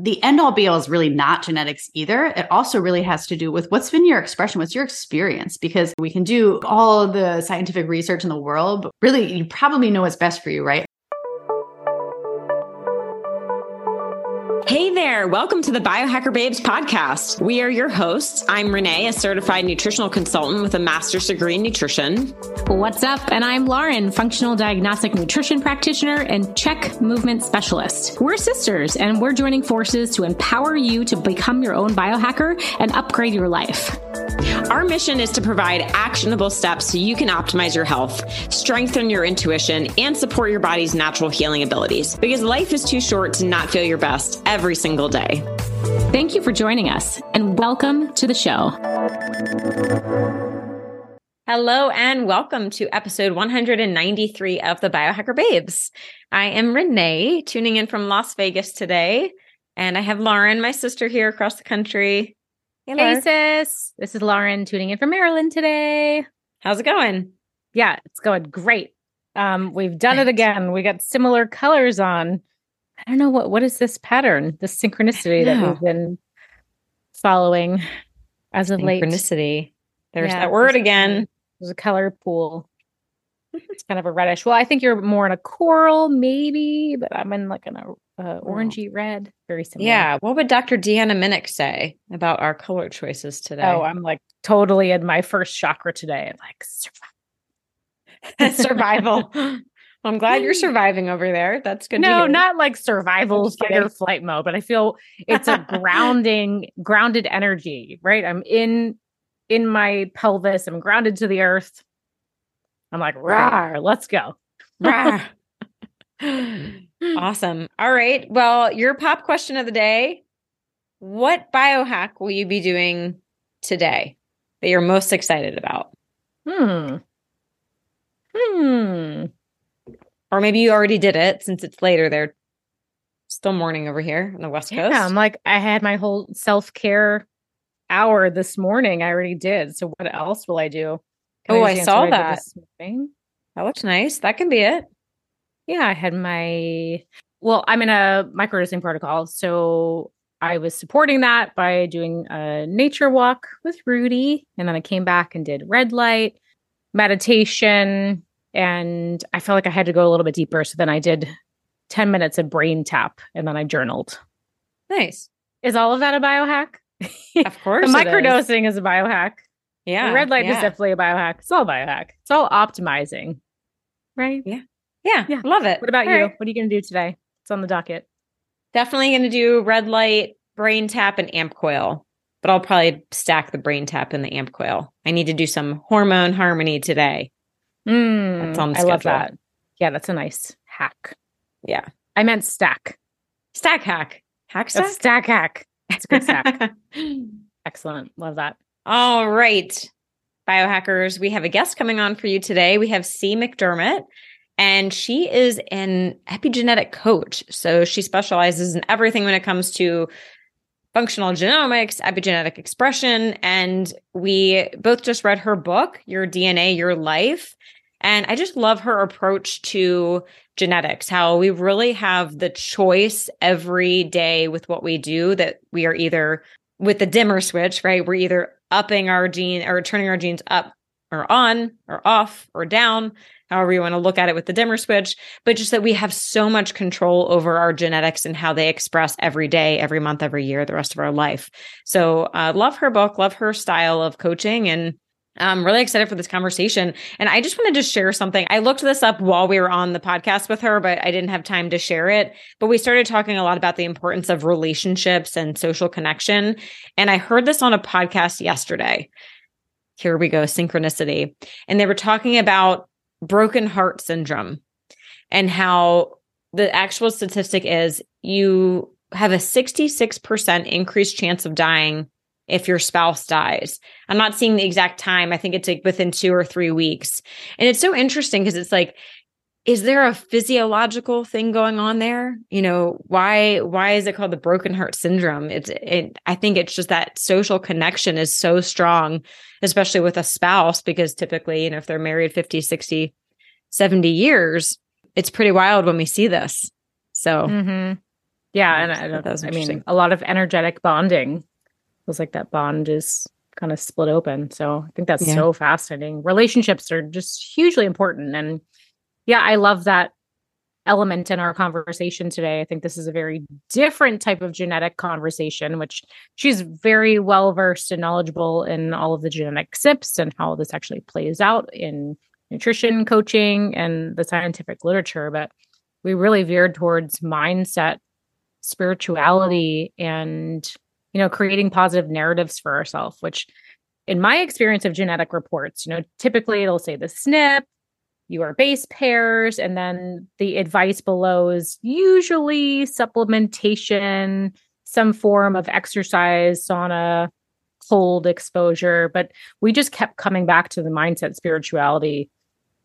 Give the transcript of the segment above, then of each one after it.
the end all be all is really not genetics either. It also really has to do with what's been your expression, what's your experience, because we can do all the scientific research in the world, but really you probably know what's best for you, right? There. Welcome to the Biohacker Babes podcast. We are your hosts. I'm Renee, a certified nutritional consultant with a master's degree in nutrition. What's up? And I'm Lauren, functional diagnostic nutrition practitioner and CHEK movement specialist. We're sisters and we're joining forces to empower you to become your own biohacker and upgrade your life. Our mission is to provide actionable steps so you can optimize your health, strengthen your intuition, and support your body's natural healing abilities because life is too short to not feel your best every single day. Thank you for joining us and welcome to the show. Hello and welcome to episode 193 of the Biohacker Babes. I am Renee, tuning in from Las Vegas today, and I have Lauren, my sister, here across the country. Hey, hey sis. This is Lauren tuning in from Maryland today. How's it going? Yeah, it's going great. Um, we've done it again. We got similar colors on. I don't know what what is this pattern, this synchronicity that we've been following as of late. Synchronicity. There's yeah, that word again. There's a color pool. it's kind of a reddish. Well, I think you're more in a coral, maybe, but I'm in like an uh, oh. orangey red. Very similar. Yeah. What would Dr. Deanna Minich say about our color choices today? Oh, I'm like totally in my first chakra today. Like survival. survival. I'm glad you're surviving over there. That's good. No, not like survival fight or flight mode, but I feel it's a grounding, grounded energy, right? I'm in in my pelvis. I'm grounded to the earth. I'm like, rah, let's go. Rah. awesome. All right. Well, your pop question of the day What biohack will you be doing today that you're most excited about? Hmm. Hmm. Or maybe you already did it since it's later there. Still morning over here on the West Coast. Yeah, I'm like, I had my whole self care hour this morning. I already did. So what else will I do? Can oh, I, I saw that. That looks nice. That can be it. Yeah, I had my well, I'm in a microdosing protocol, so I was supporting that by doing a nature walk with Rudy, and then I came back and did red light meditation, and I felt like I had to go a little bit deeper. So then I did 10 minutes of BrainTap, and then I journaled. Nice. Is all of that a biohack? Of course. the microdosing is. is. a biohack. Yeah. The red light yeah. is definitely a biohack. It's all biohack. It's all optimizing. Right? Yeah. Yeah. Yeah. Love it. What about all you? Right. What are you going to do today? It's on the docket. Definitely going to do red light, BrainTap, and AmpCoil. But I'll probably stack the BrainTap and the AmpCoil. I need to do some hormone harmony today. Mm, that's on I love that. Yeah, that's a nice hack. Yeah. I meant stack. Stack hack. Hack stack? stack hack. It's a good stack. Excellent. Love that. All right. Biohackers, we have a guest coming on for you today. We have Cee McDermott, and she is an epigenetic coach. So she specializes in everything when it comes to functional genomics, epigenetic expression. And we both just read her book, Your DNA, Your Life. And I just love her approach to genetics, how we really have the choice every day with what we do, that we are either with the dimmer switch, right? We're either upping our gene or turning our genes up or on or off or down, however you want to look at it with the dimmer switch, but just that we have so much control over our genetics and how they express every day, every month, every year, the rest of our life. So, uh, love her book, love her style of coaching, and I'm really excited for this conversation. And I just wanted to share something. I looked this up while we were on the podcast with her, but I didn't have time to share it. But we started talking a lot about the importance of relationships and social connection. And I heard this on a podcast yesterday. Here we go, synchronicity. And they were talking about broken heart syndrome and how the actual statistic is you have a 66% increased chance of dying if your spouse dies. I'm not seeing the exact time. I think it's like within two or three weeks. And it's so interesting because it's like, is there a physiological thing going on there? You know, why why is it called the broken heart syndrome? It's it I think it's just that social connection is so strong, especially with a spouse, because typically, you know, if they're married 50, 60, 70 years, it's pretty wild when we see this. So mm-hmm. Yeah, and I, I mean a lot of energetic bonding. Feels like that bond is kind of split open. So I think that's yeah. so fascinating. Relationships are just hugely important, and yeah, I love that element in our conversation today. I think this is a very different type of genetic conversation, which she's very well versed and knowledgeable in all of the genetic SNPs and how this actually plays out in nutrition coaching and the scientific literature. But we really veered towards mindset, spirituality, and you know, creating positive narratives for ourselves, which in my experience of genetic reports, you know, typically it'll say the SNP, your base pairs, and then the advice below is usually supplementation, some form of exercise, sauna, cold exposure. But we just kept coming back to the mindset spirituality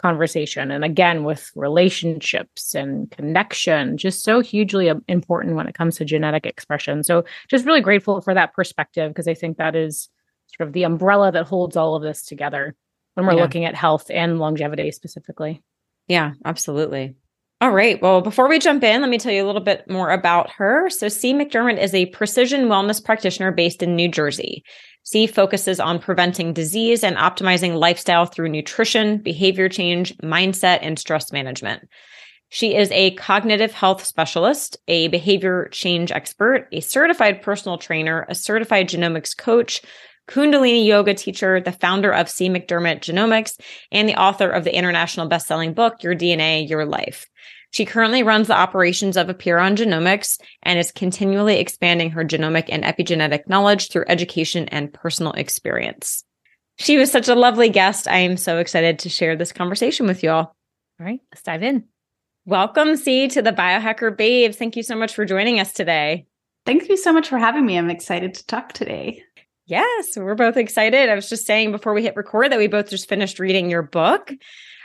conversation. And again, with relationships and connection, just so hugely um, important when it comes to genetic expression. So just really grateful for that perspective because I think that is sort of the umbrella that holds all of this together when we're yeah. looking at health and longevity specifically. Yeah, absolutely. All right. Well, before we jump in, let me tell you a little bit more about her. So, Cee McDermott is a precision wellness practitioner based in New Jersey. Cee focuses on preventing disease and optimizing lifestyle through nutrition, behavior change, mindset, and stress management. She is a cognitive health specialist, a behavior change expert, a certified personal trainer, a certified genomics coach, Kundalini yoga teacher, the founder of Cee McDermott Genomics, and the author of the international best-selling book, Your DNA, Your Life. She currently runs the operations of Apeiron Genomics and is continually expanding her genomic and epigenetic knowledge through education and personal experience. She was such a lovely guest. I am so excited to share this conversation with you all. All right, let's dive in. Welcome, Cee, to the Biohacker Babes. Thank you so much for joining us today. Thank you so much for having me. I'm excited to talk today. Yes, we're both excited. I was just saying before we hit record that we both just finished reading your book.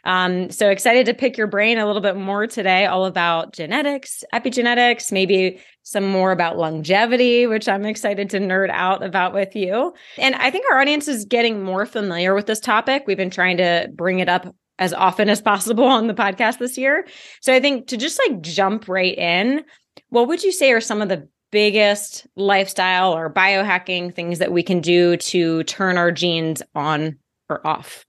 Um, so excited to pick your brain a little bit more today, all about genetics, epigenetics, maybe some more about longevity, which I'm excited to nerd out about with you. And I think our audience is getting more familiar with this topic. We've been trying to bring it up as often as possible on the podcast this year. So I think to just like jump right in, what would you say are some of the biggest lifestyle or biohacking things that we can do to turn our genes on or off?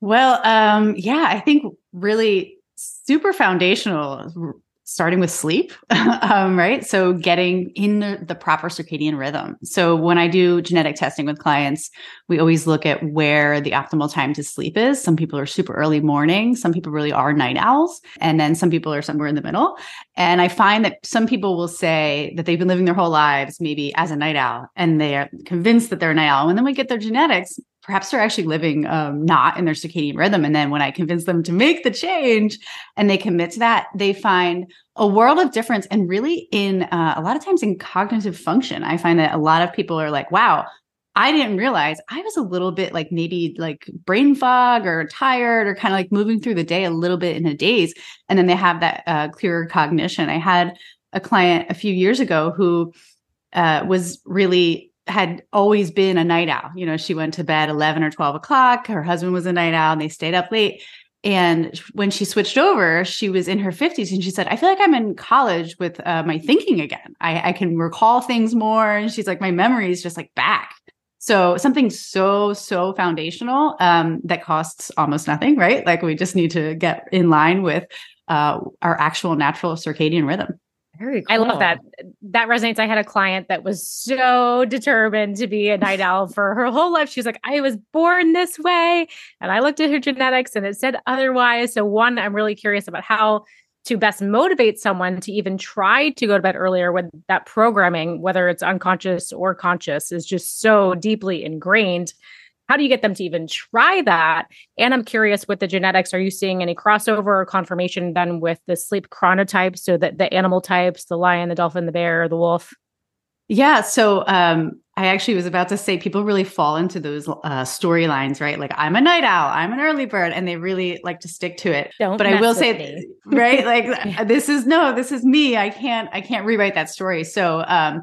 Well, um, yeah, I think really super foundational starting with sleep, um, right? So getting in the, the, proper circadian rhythm. So when I do genetic testing with clients, we always look at where the optimal time to sleep is. Some people are super early morning, some people really are night owls, and then some people are somewhere in the middle. And I find that some people will say that they've been living their whole lives maybe as a night owl, and they are convinced that they're a night owl. And then we get their genetics, perhaps they're actually living um, not in their circadian rhythm. And then when I convince them to make the change and they commit to that, they find a world of difference. And really, in uh, a lot of times in cognitive function, I find that a lot of people are like, wow, I didn't realize I was a little bit like maybe like brain fog or tired or kind of like moving through the day a little bit in a daze. And then they have that uh, clearer cognition. I had a client a few years ago who uh, was really had always been a night owl. You know, she went to bed 11 or 12 o'clock. Her husband was a night owl and they stayed up late. And when she switched over, she was in her 50s and she said, I feel like I'm in college with uh, my thinking again. I, I can recall things more. And she's like, my memory is just like back. So something so, so foundational um, that costs almost nothing, right? Like we just need to get in line with uh, our actual natural circadian rhythm. Very cool. I love that. That resonates. I had a client that was so determined to be a night owl for her whole life. She was like, I was born this way. And I looked at her genetics and it said otherwise. So, one, I'm really curious about how to best motivate someone to even try to go to bed earlier when that programming, whether it's unconscious or conscious, is just so deeply ingrained how do you get them to even try that? And I'm curious with the genetics, are you seeing any crossover or confirmation then with the sleep chronotypes? So that the animal types, the lion, the dolphin, the bear, the wolf? Yeah. So um, I actually was about to say people really fall into those uh, storylines, right? Like I'm a night owl, I'm an early bird, and they really like to stick to it. Don't but I will say, right? Like yeah. this is no, this is me. I can't, I can't rewrite that story. So um,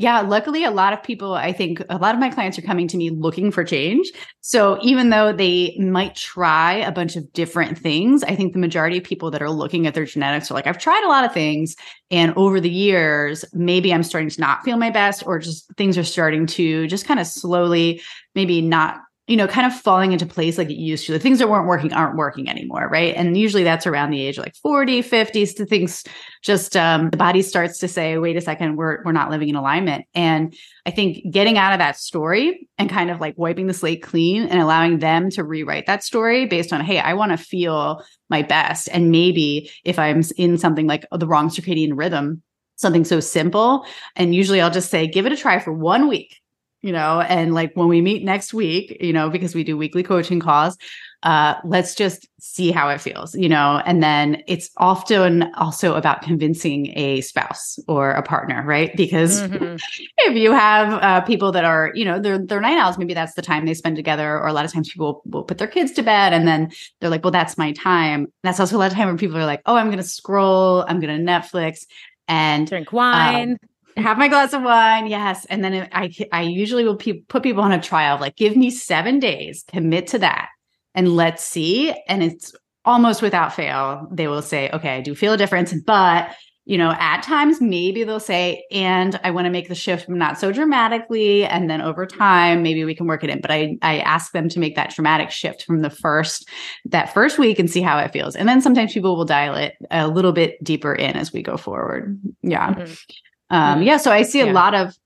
Yeah, luckily, a lot of people, I think a lot of my clients are coming to me looking for change. So even though they might try a bunch of different things, I think the majority of people that are looking at their genetics are like, I've tried a lot of things. And over the years, maybe I'm starting to not feel my best, or just things are starting to just kind of slowly, maybe not you know, kind of falling into place like it used to. The things that weren't working aren't working anymore, right? And usually that's around the age of like 40, 50, to things just um the body starts to say, wait a second, we're we're not living in alignment. And I think getting out of that story and kind of like wiping the slate clean and allowing them to rewrite that story based on, hey, I want to feel my best. And maybe if I'm in something like the wrong circadian rhythm, something so simple. And usually I'll just say, give it a try for one week you know and like when we meet next week you know because we do weekly coaching calls uh let's just see how it feels you know? And then it's often also about convincing a spouse or a partner right? Because mm-hmm. if you have uh, people that are you know they're they're night owls maybe that's the time they spend together or a lot of times people will put their kids to bed and then they're like well that's my time. That's also a lot of time when people are like oh i'm gonna scroll i'm gonna netflix and drink wine. um, have my glass of wine yes. And then i i usually will pe- put people on a trial like give me seven days commit to that and let's see. And it's almost without fail they will say okay i do feel a difference. But you know at times maybe they'll say and i want to make the shift not so dramatically. And then over time maybe we can work it in. But i i ask them to make that dramatic shift from the first that first week and see how it feels. And then sometimes people will dial it a little bit deeper in as we go forward. Yeah. Mm-hmm. Um, mm-hmm. yeah, so I see yeah. a lot of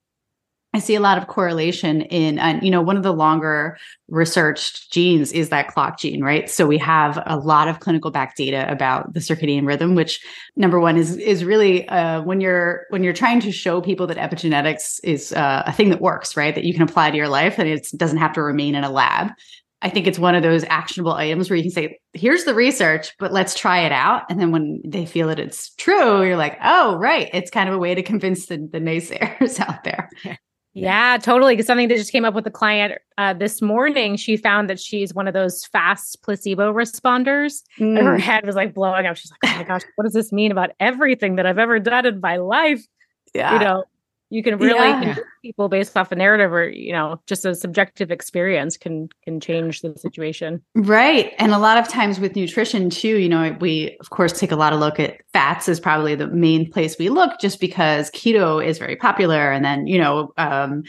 I see a lot of correlation in, and you know, one of the longer researched genes is that clock gene, right? So we have a lot of clinical back data about the circadian rhythm, which number one is is really uh, when you're when you're trying to show people that epigenetics is uh, a thing that works, right? That you can apply to your life, and it doesn't have to remain in a lab. I think it's one of those actionable items where you can say, here's the research, but let's try it out. And then when they feel that it's true, you're like, oh, right. It's kind of a way to convince the, the naysayers out there. Yeah, totally. Because something that just came up with a client uh, this morning, she found that she's one of those fast placebo responders. Mm. And her mm. head was like blowing up. She's like, oh my gosh, what does this mean about everything that I've ever done in my life? Yeah. You know, you can really yeah. people based off a narrative or you know just a subjective experience can can change the situation right and a lot of times with nutrition too you know we of course take a lot of look at fats is probably the main place we look just because keto is very popular and then you know um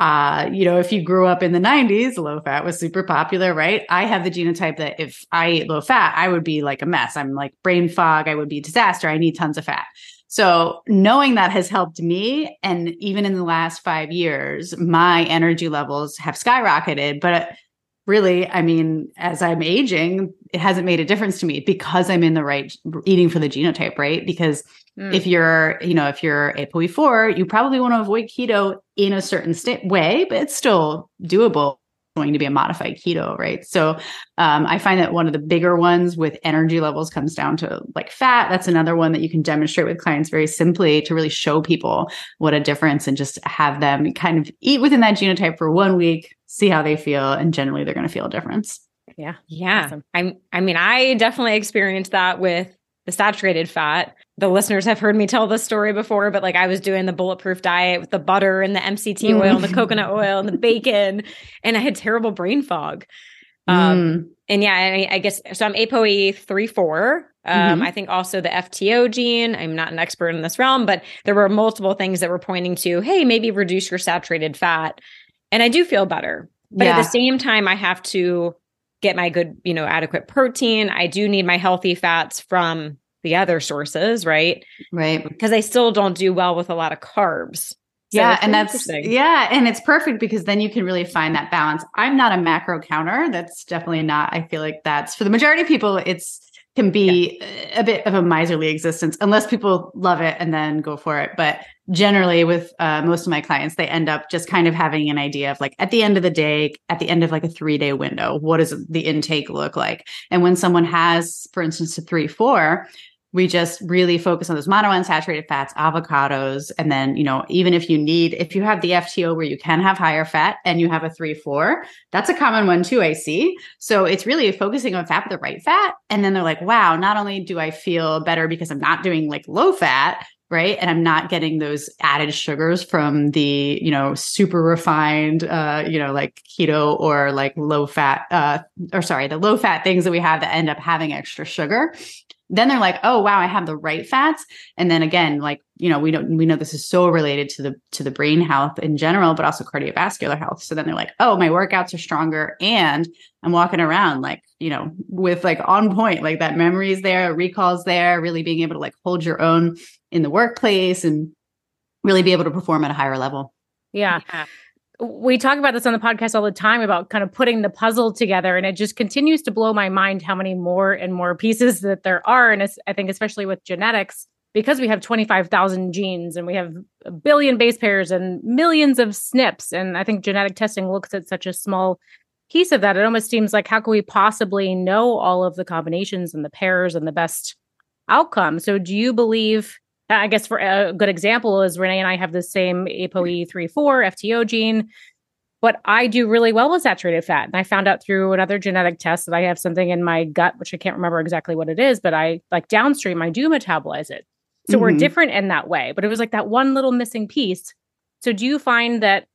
uh, you know, if you grew up in the 90s, low fat was super popular, right? I have the genotype that if I ate low fat, I would be like a mess. I'm like brain fog, I would be disaster. I need tons of fat. So knowing that has helped me. And even in the last five years, my energy levels have skyrocketed. But really, I mean, as I'm aging, it hasn't made a difference to me because I'm in the right eating for the genotype, right? Because mm. if you're, you know, if you're ApoE4, you probably want to avoid keto in a certain state way, but it's still doable going to be a modified keto, right? So um, I find that one of the bigger ones with energy levels comes down to like fat. That's another one that you can demonstrate with clients very simply to really show people what a difference and just have them kind of eat within that genotype for one week, see how they feel, and generally they're going to feel a difference. Yeah. Yeah. Awesome. I'm I mean, I definitely experienced that with the saturated fat. The listeners have heard me tell this story before, but like I was doing the bulletproof diet with the butter and the MCT oil and the coconut oil and the bacon, and I had terrible brain fog. Um, mm. And yeah, I, I, guess so. I'm ApoE three four. Um, mm-hmm. I think also the FTO gene. I'm not an expert in this realm, but there were multiple things that were pointing to, hey, maybe reduce your saturated fat, and I do feel better. But yeah. at the same time, I have to get my good, you know, adequate protein. I do need my healthy fats from the other sources, right? Right. Because I still don't do well with a lot of carbs. So yeah, and that's yeah, and it's perfect because then you can really find that balance. I'm not a macro counter. That's definitely not. I feel like that's for the majority of people. It's can be yeah. a bit of a miserly existence unless people love it and then go for it. But generally, with uh, most of my clients, they end up just kind of having an idea of like at the end of the day, at the end of like a three day window, what does the intake look like? And when someone has, for instance, a three, four, we just really focus on those monounsaturated fats, avocados, and then, you know, even if you need, if you have the FTO where you can have higher fat and you have a three, four, that's a common one too, I see. So it's really focusing on fat, the right fat. And then they're like, wow, not only do I feel better because I'm not doing like low fat, right and i'm not getting those added sugars from the you know super refined uh you know like keto or like low fat uh or sorry the low fat things that we have that end up having extra sugar then they're like oh wow i have the right fats. And then again like you know we don't we know this is so related to the to the brain health in general but also cardiovascular health. So then they're like oh my workouts are stronger and i'm walking around like you know with like on point like that memory is there recalls there really being able to like hold your own in the workplace and really be able to perform at a higher level. Yeah. yeah we talk about this on the podcast all the time about kind of putting the puzzle together and it just continues to blow my mind how many more and more pieces that there are. And i think especially with genetics because we have 25,000 genes and we have a billion base pairs and millions of SNPs and i think genetic testing looks at such a small piece of that it almost seems like how can we possibly know all of the combinations and the pairs and the best outcome? So do you believe I guess for a good example is Renee and I have the same ApoE34 FTO gene, but I do really well with saturated fat. And I found out through another genetic test that I have something in my gut, which I can't remember exactly what it is, but I like downstream, I do metabolize it. So mm-hmm. we're different in that way, but it was like that one little missing piece. So do you find that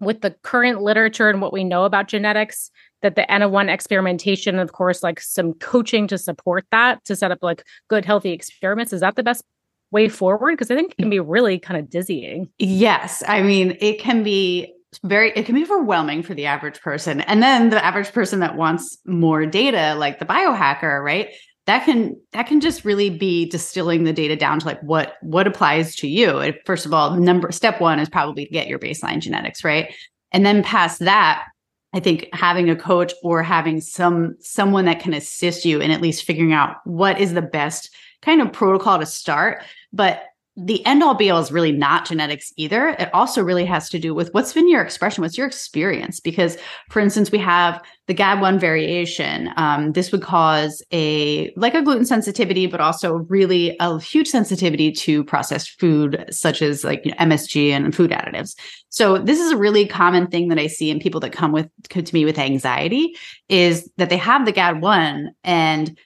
with the current literature and what we know about genetics, that the N-of-1 experimentation, of course, like some coaching to support that, to set up like good, healthy experiments, is that the best way forward? Because I think it can be really kind of dizzying. Yes. I mean, it can be very it can be overwhelming for the average person and then the average person that wants more data like the biohacker right that can that can just really be distilling the data down to like what what applies to you first of all number step one is probably to get your baseline genetics right and then past that i think having a coach or having some someone that can assist you in at least figuring out what is the best kind of protocol to start but the end all be all is really not genetics either. It also really has to do with what's been your expression, what's your experience. Because, for instance, we have the GAD1 variation. Um, this would cause a like a gluten sensitivity, but also really a huge sensitivity to processed food, such as like you know, MSG and food additives. So this is a really common thing that I see in people that come with to me with anxiety is that they have the GAD1 and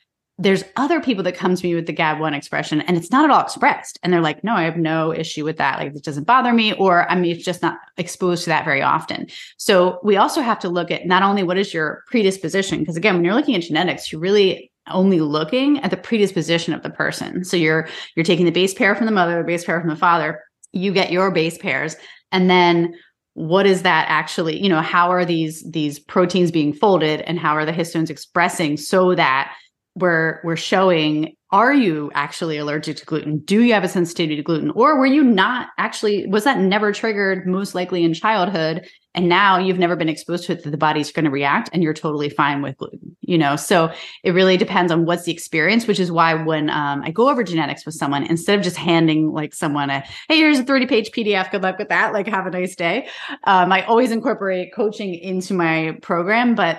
there's other people that come to me with the GAD1 expression and it's not at all expressed. And they're like, no, I have no issue with that. Like, it doesn't bother me, or I mean, it's just not exposed to that very often. So we also have to look at not only what is your predisposition, because again, when you're looking at genetics, you're really only looking at the predisposition of the person. So you're you're taking the base pair from the mother, the base pair from the father, you get your base pairs, and then what is that actually you know how are these these proteins being folded and how are the histones expressing so that we're we're showing are you actually allergic to gluten? Do you have a sensitivity to gluten? Or were you not actually was that never triggered most likely in childhood and now you've never been exposed to it that the body's going to react and you're totally fine with gluten you know? So it really depends on what's the experience which is why when um, i go over genetics with someone instead of just handing like someone a hey here's a 30 page pdf good luck with that like have a nice day um, i always incorporate coaching into my program but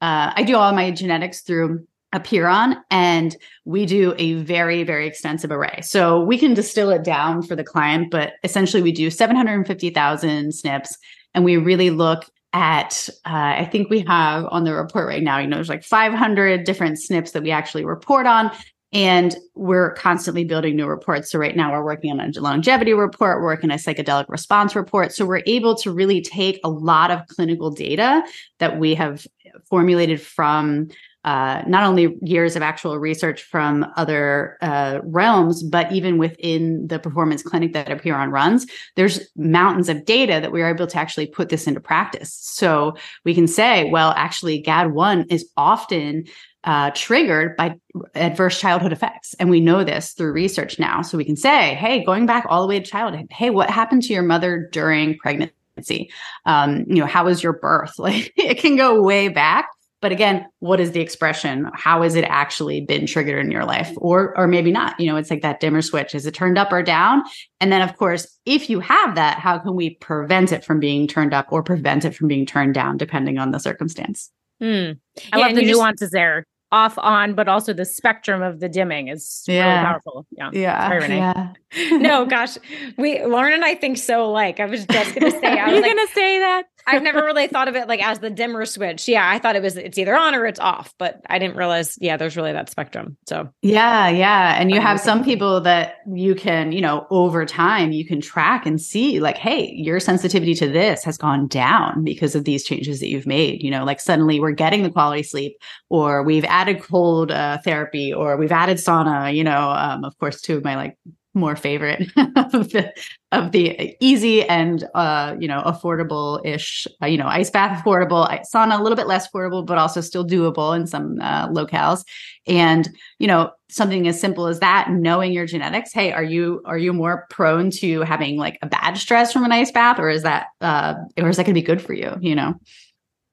uh, i do all my genetics through Apeiron and we do a very very extensive array so we can distill it down for the client but essentially we do 750000 SNPs and we really look at uh, i think we have on the report right now you know there's like 500 different SNPs that we actually report on and we're constantly building new reports. So right now we're working on a longevity report, we're working on a psychedelic response report. So we're able to really take a lot of clinical data that we have formulated from uh, not only years of actual research from other uh, realms, but even within the performance clinic that Apeiron runs, there's mountains of data that we are able to actually put this into practice. So we can say, well, actually, GAD1 is often uh, triggered by adverse childhood effects. And we know this through research now. So we can say, hey, going back all the way to childhood, hey, what happened to your mother during pregnancy? Um, you know, how was your birth? Like it can go way back. But again, what is the expression? How has it actually been triggered in your life? Or or maybe not. You know, it's like that dimmer switch. Is it turned up or down? And then of course, if you have that, how can we prevent it from being turned up or prevent it from being turned down, depending on the circumstance? Mm. I yeah, love the nuances just, there off on, but also the spectrum of the dimming is yeah. really powerful. Yeah. Yeah. yeah. no, gosh. We Lauren and I think so like. I was just gonna say I was like, gonna say that. I've never really thought of it like as the dimmer switch. Yeah, I thought it was it's either on or it's off, but I didn't realize, yeah, there's really that spectrum. So yeah, yeah. And you have some people that you can, you know, over time you can track and see like, hey, your sensitivity to this has gone down because of these changes that you've made. You know, like suddenly we're getting the quality sleep, or we've added cold uh, therapy, or we've added sauna, you know, um, of course, two of my like more favorite of, the, of the easy and uh, you know affordable ish uh, you know ice bath affordable sauna a little bit less affordable but also still doable in some uh, locales and you know something as simple as that knowing your genetics hey are you are you more prone to having like a bad stress from an ice bath or is that uh or is that going to be good for you you know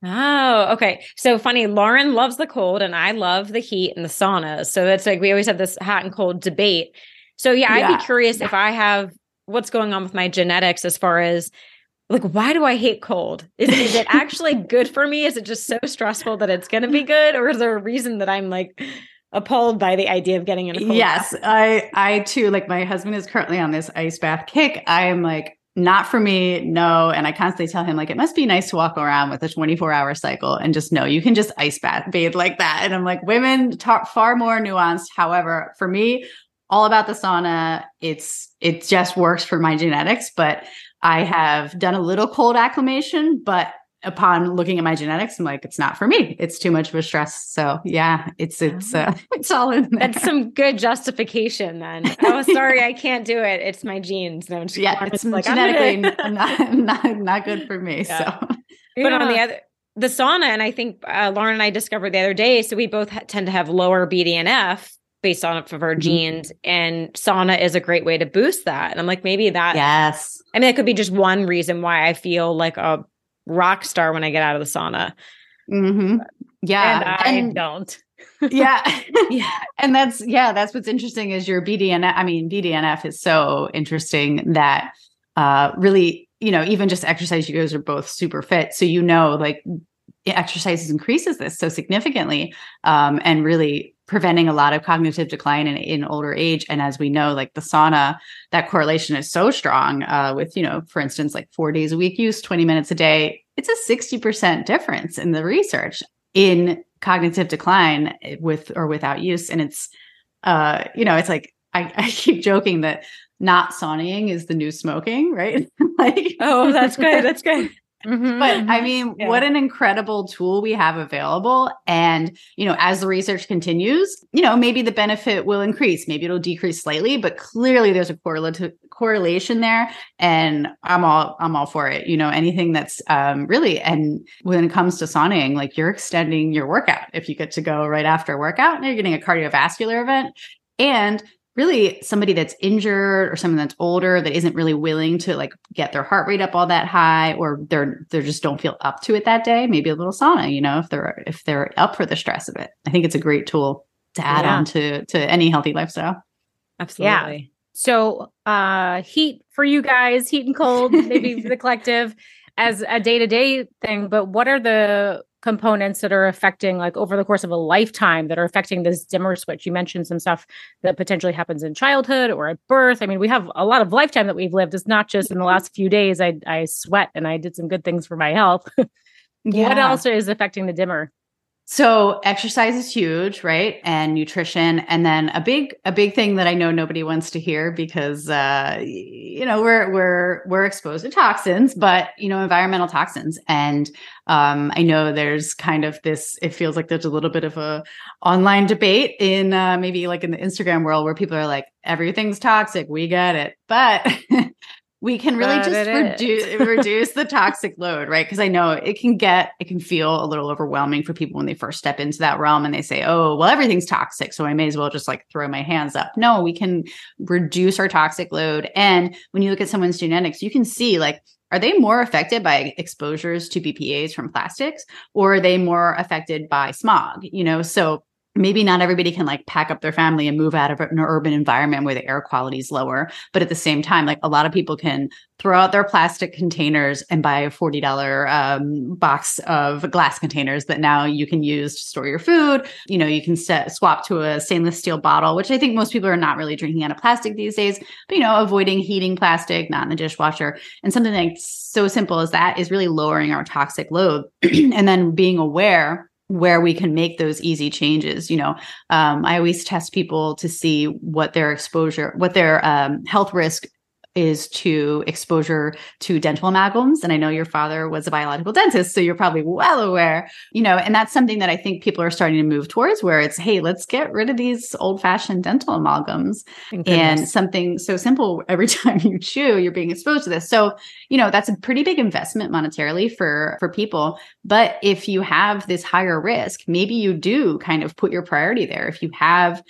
Oh, okay. So funny. Lauren loves the cold and I love the heat and the sauna. So it's like we always have this hot and cold debate. So yeah, yeah. I'd be curious if I have what's going on with my genetics as far as like why do I hate cold? Is, is it actually good for me? Is it just so stressful that it's going to be good, or is there a reason that I'm like appalled by the idea of getting in a cold yes bath? i i too like my husband is currently on this ice bath kick i am like not for me no and i constantly tell him like it must be nice to walk around with a 24 hour cycle and just know you can just ice bath bathe like that and i'm like women talk far more nuanced however for me all about the sauna. It's it just works for my genetics, but I have done a little cold acclimation, but upon looking at my genetics, I'm like, it's not for me. It's too much of a stress. So yeah, it's it's uh, it's all in there. That's some good justification then. oh, sorry, I can't do it. It's my genes. No, yeah, it's like, genetically not, not not good for me. Yeah. So, but yeah. on the other the sauna, and I think uh, Lauren and I discovered the other day. So we both ha- tend to have lower BDNF based on of our mm-hmm. genes and sauna is a great way to boost that. And i'm like maybe that yes. I mean that could be just one reason why i feel like a rock star when i get out of the sauna. Mm-hmm. yeah and i and, don't. Yeah. Yeah. And that's yeah that's what's interesting is your bdnf i mean bdnf is so interesting that uh really you know even just exercise you guys are both super fit. So you know like exercises increases this so significantly um, and really preventing a lot of cognitive decline in, in older age. And as we know like the sauna that correlation is so strong uh, with you know for instance like four days a week use 20 minutes a day it's a 60% difference in the research in cognitive decline with or without use. And it's uh you know it's like I, I keep joking that not sauning is the new smoking right? Like oh that's good that's good Mm-hmm, but I mm-hmm. mean, yeah. what an incredible tool we have available. And, you know, as the research continues, you know, maybe the benefit will increase, maybe it'll decrease slightly, but clearly there's a correlative correlation there. And I'm all, I'm all for it. You know, anything that's um, really, and when it comes to sauning, like you're extending your workout. If you get to go right after a workout, and you're getting a cardiovascular event. And really somebody that's injured or someone that's older that isn't really willing to like get their heart rate up all that high or they're they just don't feel up to it that day maybe a little sauna you know if they're if they're up for the stress of it i think it's a great tool to add yeah. on to to any healthy lifestyle absolutely yeah. so uh heat for you guys heat and cold maybe the collective as a day-to-day thing but what are the components that are affecting like over the course of a lifetime that are affecting this dimmer switch. You mentioned some stuff that potentially happens in childhood or at birth. I mean we have a lot of lifetime that we've lived. It's not just in the last few days i i sweat and i did some good things for my health. Yeah. what else is affecting the dimmer so exercise is huge, right? And nutrition. And then a big, a big thing that I know nobody wants to hear because, uh, you know, we're, we're, we're exposed to toxins, but, you know, environmental toxins. And, um, I know there's kind of this, it feels like there's a little bit of a online debate in, uh, maybe like in the Instagram world where people are like, everything's toxic. We get it. But we can really but just reduce reduce the toxic load, right? Because I know it can get it can feel a little overwhelming for people when they first step into that realm and they say, "Oh, well, everything's toxic, so I may as well just like throw my hands up." No, we can reduce our toxic load, and when you look at someone's genetics, you can see like are they more affected by exposures to BPA's from plastics, or are they more affected by smog? You know, so maybe not everybody can like pack up their family and move out of an urban environment where the air quality is lower but at the same time like a lot of people can throw out their plastic containers and buy a $40 um, box of glass containers that now you can use to store your food. You know you can set, swap to a stainless steel bottle which i think most people are not really drinking out of plastic these days but you know avoiding heating plastic not in the dishwasher. And something like so simple as that is really lowering our toxic load. And then being aware where we can make those easy changes you know um, i always test people to see what their exposure what their um, health risk is to exposure to dental amalgams. And I know your father was a biological dentist, so you're probably well aware, you know, and that's something that I think people are starting to move towards where it's, hey, let's get rid of these old fashioned dental amalgams and something so simple every time you chew, you're being exposed to this. So, you know, that's a pretty big investment monetarily for for people. But if you have this higher risk, maybe you do kind of put your priority there. If you have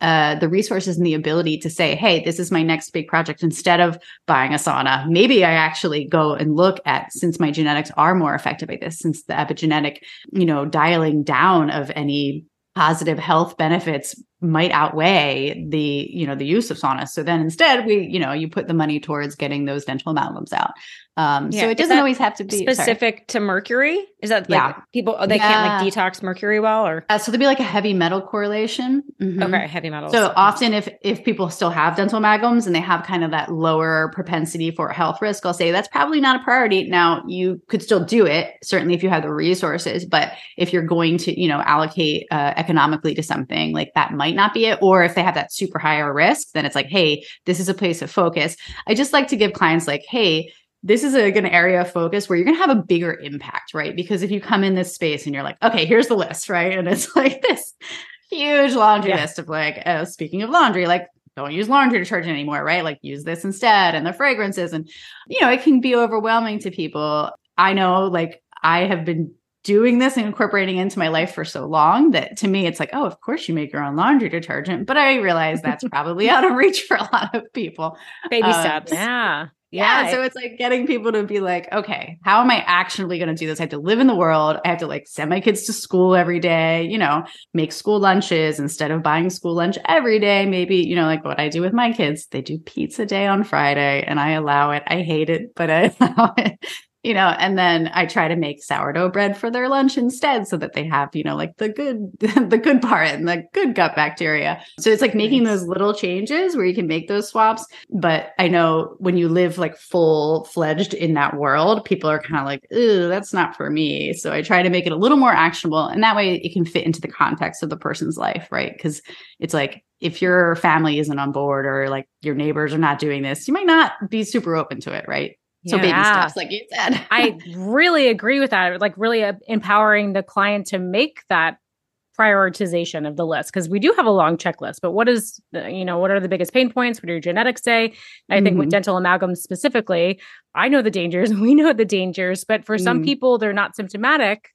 uh, the resources and the ability to say, hey, this is my next big project instead of buying a sauna. Maybe I actually go and look at since my genetics are more affected by this, since the epigenetic, you know, dialing down of any positive health benefits might outweigh the you know the use of sauna so then instead we you know you put the money towards getting those dental amalgams out um yeah. so it doesn't always have to be specific sorry. to mercury is that like yeah. people oh, they yeah. can't like detox mercury well or uh, so there'd be like a heavy metal correlation mm-hmm. okay heavy metal so often if if people still have dental amalgams and they have kind of that lower propensity for health risk i'll say that's probably not a priority now you could still do it certainly if you have the resources but if you're going to you know allocate uh, economically to something like that might not be it or if they have that super higher risk then it's like hey this is a place of focus i just like to give clients like hey this is a, an area of focus where you're going to have a bigger impact, right? Because if you come in this space and you're like, okay, here's the list, right? And it's like this huge laundry yeah. list of like, oh, speaking of laundry, like don't use laundry detergent anymore, right? Like use this instead and the fragrances. And, you know, it can be overwhelming to people. I know, like, I have been doing this and incorporating into my life for so long that to me it's like oh of course you make your own laundry detergent but i realize that's probably out of reach for a lot of people baby um, steps yeah yeah, so it's like getting people to be like, okay, how am I actually going to do this? I have to live in the world. I have to like send my kids to school every day, you know, make school lunches instead of buying school lunch every day. Maybe, you know, like what I do with my kids, they do pizza day on Friday and I allow it. I hate it, but I allow it you know, and then I try to make sourdough bread for their lunch instead so that they have, you know, like the good, the good part and the good gut bacteria. So it's like making those little changes where you can make those swaps. But I know when you live like full fledged in that world, people are kind of like, ooh, that's not for me. So I try to make it a little more actionable. And that way it can fit into the context of the person's life, right? Because it's like, if your family isn't on board or like your neighbors are not doing this, you might not be super open to it, right? So yeah. baby steps, like you said. I really agree with that. Like really uh, empowering the client to make that prioritization of the list because we do have a long checklist but what is the, you know what are the biggest pain points what do your genetics say i mm-hmm. think with mm-hmm. dental amalgams specifically i know the dangers we know the dangers but for mm. some people they're not symptomatic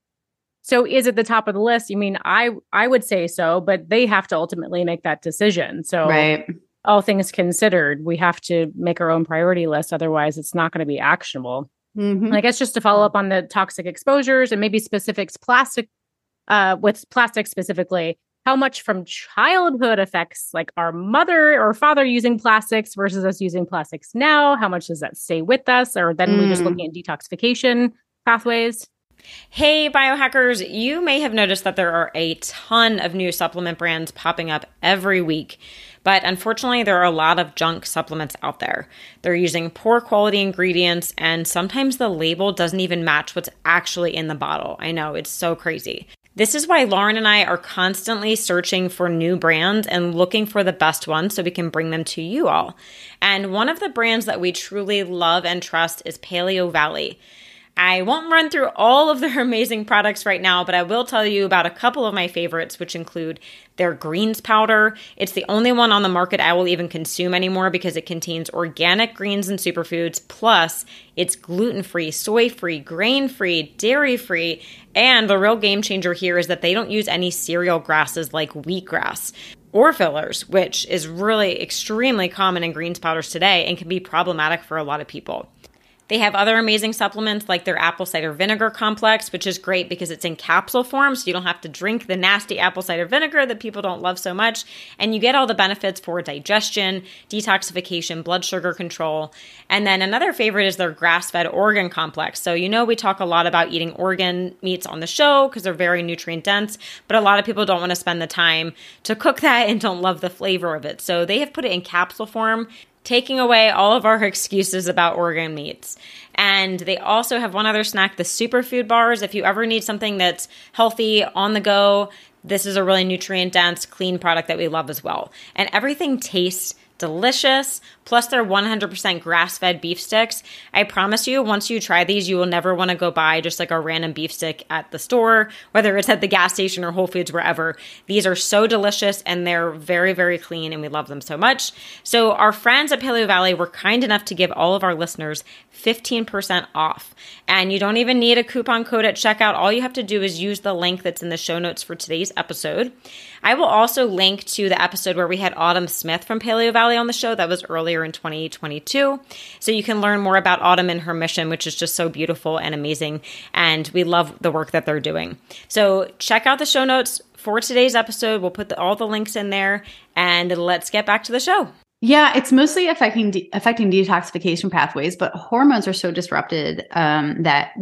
so is it the top of the list you mean i i would say so but they have to ultimately make that decision so right all things considered, we have to make our own priority list. Otherwise, it's not going to be actionable. Mm-hmm. I guess just to follow up on the toxic exposures and maybe specifics, plastic, uh, with plastic specifically, how much from childhood affects like our mother or father using plastics versus us using plastics now? How much does that stay with us? Or then mm. we just looking at detoxification pathways? Hey, biohackers, you may have noticed that there are a ton of new supplement brands popping up every week. But unfortunately, there are a lot of junk supplements out there. They're using poor quality ingredients, and sometimes the label doesn't even match what's actually in the bottle. I know, it's so crazy. This is why Lauren and I are constantly searching for new brands and looking for the best ones so we can bring them to you all. And one of the brands that we truly love and trust is Paleovalley. I won't run through all of their amazing products right now, but I will tell you about a couple of my favorites, which include their greens powder. It's the only one on the market I will even consume anymore because it contains organic greens and superfoods, plus it's gluten free, soy free, grain free, dairy free. And the real game changer here is that they don't use any cereal grasses like wheatgrass or fillers, which is really extremely common in greens powders today and can be problematic for a lot of people. They have other amazing supplements like their apple cider vinegar complex, which is great because it's in capsule form. So you don't have to drink the nasty apple cider vinegar that people don't love so much. And you get all the benefits for digestion, detoxification, blood sugar control. And then another favorite is their grass fed organ complex. So, you know, we talk a lot about eating organ meats on the show because they're very nutrient dense, but a lot of people don't want to spend the time to cook that and don't love the flavor of it. So they have put it in capsule form taking away all of our excuses about organ meats. And they also have one other snack, the superfood bars. If you ever need something that's healthy on the go, this is a really nutrient dense, clean product that we love as well. And everything tastes delicious. Plus, they're 100% grass fed beef sticks. I promise you, once you try these, you will never want to go buy just like a random beef stick at the store, whether it's at the gas station or Whole Foods, wherever. These are so delicious and they're very, very clean, and we love them so much. So, our friends at Paleovalley were kind enough to give all of our listeners 15% off. And you don't even need a coupon code at checkout. All you have to do is use the link that's in the show notes for today's episode. I will also link to the episode where we had Autumn Smith from Paleovalley on the show. That was earlier in 2022. So you can learn more about Autumn and her mission, which is just so beautiful and amazing. And we love the work that they're doing. So check out the show notes for today's episode. We'll put the, all the links in there and let's get back to the show. Yeah, it's mostly affecting de- affecting detoxification pathways, but hormones are so disrupted um, that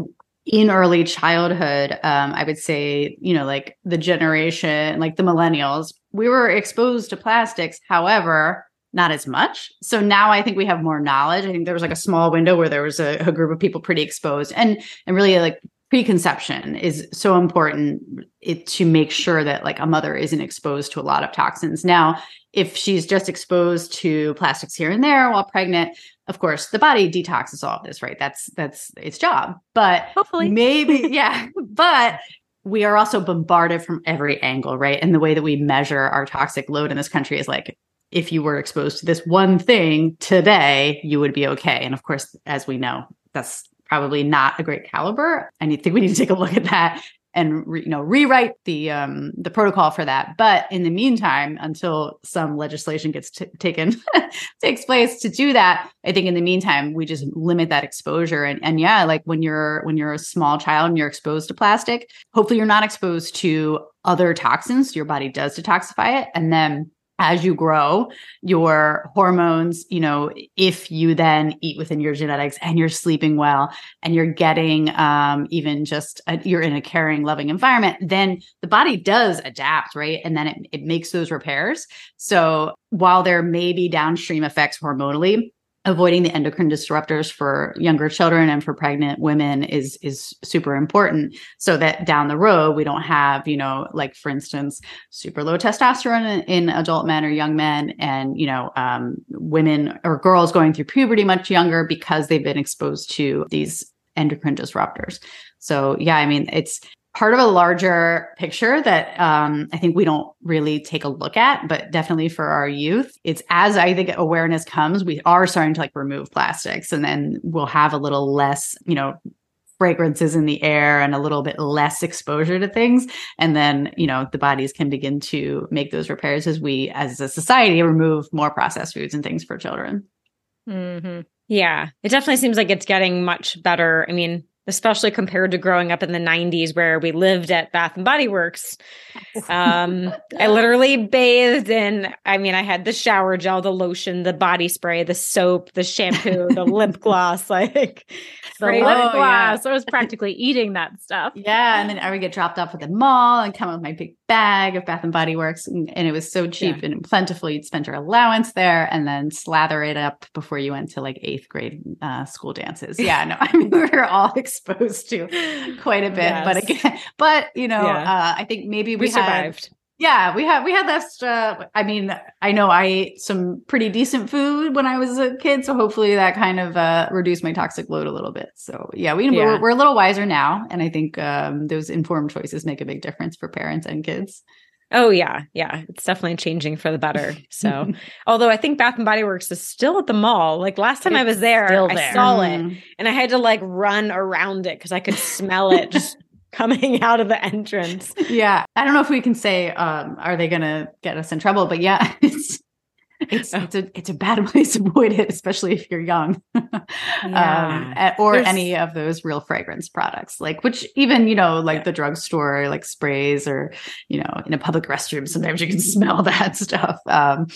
in early childhood, um, I would say, you know, like the generation, like the millennials, we were exposed to plastics. However, not as much. So now I think we have more knowledge. I think there was like a small window where there was a, a group of people pretty exposed, and and really like preconception is so important it, to make sure that like a mother isn't exposed to a lot of toxins. Now, if she's just exposed to plastics here and there while pregnant, of course, the body detoxes all of this, right? That's that's its job. But hopefully, maybe, yeah. But we are also bombarded from every angle, right? And the way that we measure our toxic load in this country is like if you were exposed to this one thing today, you would be okay. And of course, as we know, that's probably not a great caliber. I think we need to take a look at that and re, you know rewrite the um, the protocol for that. But in the meantime, until some legislation gets t- taken takes place to do that, I think in the meantime we just limit that exposure. And and yeah, like when you're when you're a small child and you're exposed to plastic, hopefully you're not exposed to other toxins. Your body does detoxify it, and then as you grow your hormones you know if you then eat within your genetics and you're sleeping well and you're getting um, even just a, you're in a caring loving environment then the body does adapt right? And then it, it makes those repairs. So while there may be downstream effects hormonally avoiding the endocrine disruptors for younger children and for pregnant women is is super important so that down the road we don't have you know like for instance super low testosterone in, in adult men or young men and you know um, women or girls going through puberty much younger because they've been exposed to these endocrine disruptors. So yeah i mean it's part of a larger picture that um, I think we don't really take a look at, but definitely for our youth, it's as I think awareness comes, we are starting to like remove plastics and then we'll have a little less, you know, fragrances in the air and a little bit less exposure to things. And then, you know, the bodies can begin to make those repairs as we, as a society, remove more processed foods and things for children. Mm-hmm. Yeah, it definitely seems like it's getting much better. I mean, especially compared to growing up in the 90s where we lived at Bath and Body Works. Um, I literally bathed in, I mean, I had the shower gel, the lotion, the body spray, the soap, the shampoo, the lip gloss, like the lip oh, gloss. Yeah. I was practically eating that stuff. Yeah. And then I would get dropped off at the mall and come with my big bag of Bath and Body Works. And, and it was so cheap yeah. and plentiful. You'd spend your allowance there and then slather it up before you went to like eighth grade uh, school dances. Yeah. No, I mean, we were all exposed to quite a bit. Yes. But again, but you know, yeah. uh, I think maybe we, we survived. Had, yeah, we had we had that. Uh, I mean, I know I ate some pretty decent food when I was a kid, so hopefully that kind of uh, reduced my toxic load a little bit. So yeah, we yeah. We're, we're, a little wiser now, and I think um, those informed choices make a big difference for parents and kids. Oh yeah, yeah, it's definitely changing for the better. So, although I think Bath and Body Works is still at the mall. Like last time it's I was there, there, I saw it mm-hmm. and I had to like run around it because I could smell it just coming out of the entrance. Yeah. I don't know if we can say, um, are they going to get us in trouble? But yeah, it's it's it's a it's a bad place to avoid it, especially if you're young, yeah. um, or There's... any of those real fragrance products, like which even you know like yeah. the drugstore, like sprays, or you know in a public restroom, sometimes you can smell that stuff. Um,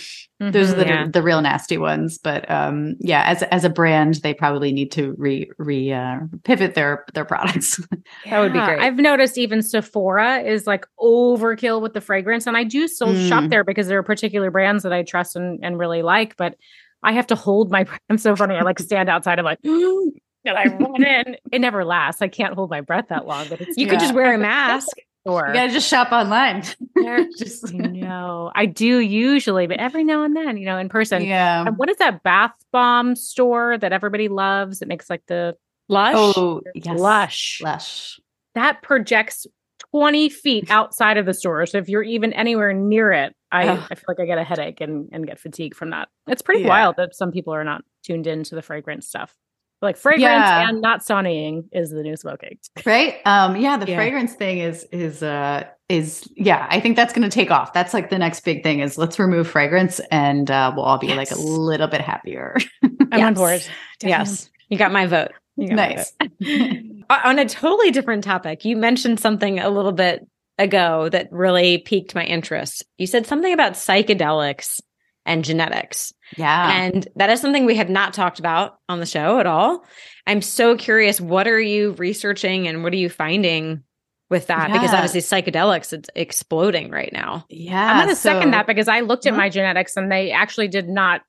mm-hmm, those are the yeah. the real nasty ones, but um, yeah, as as a brand, they probably need to re re uh, pivot their their products. that would be great. I've noticed even Sephora is like overkill with the fragrance, and I do still mm. shop there because there are particular brands that I trust and and, really like, but I have to hold my breath. I'm so funny. I like stand outside. I'm like, and I run in. It never lasts. I can't hold my breath that long. But it's you yeah. could just wear a mask. Or you gotta just shop online. just no, I do usually, but every now and then, you know, in person. Yeah. And what is that bath bomb store that everybody loves? It makes like the lush. Oh, yes. lush, lush. That projects 20 feet outside of the store. So if you're even anywhere near it, I. I feel like I get a headache and, and get fatigue from that. It's pretty yeah. wild that some people are not tuned into the fragrance stuff. Like fragrance yeah. and not sunnying is the new smoking. Right. Um, yeah, the yeah. fragrance thing is is uh is yeah, I think that's gonna take off. That's like the next big thing is let's remove fragrance and uh we'll all be yes. like a little bit happier. I'm yes. on board. Definitely. Yes. You got my vote. Nice. On a totally different topic, you mentioned something a little bit ago that really piqued my interest. You said something about psychedelics and genetics. Yeah. And that is something we have not talked about on the show at all. I'm so curious what are you researching and what are you finding with that yeah. because obviously psychedelics it's exploding right now. Yeah. I'm going to so, second that because I looked at mm-hmm. my genetics and they actually did not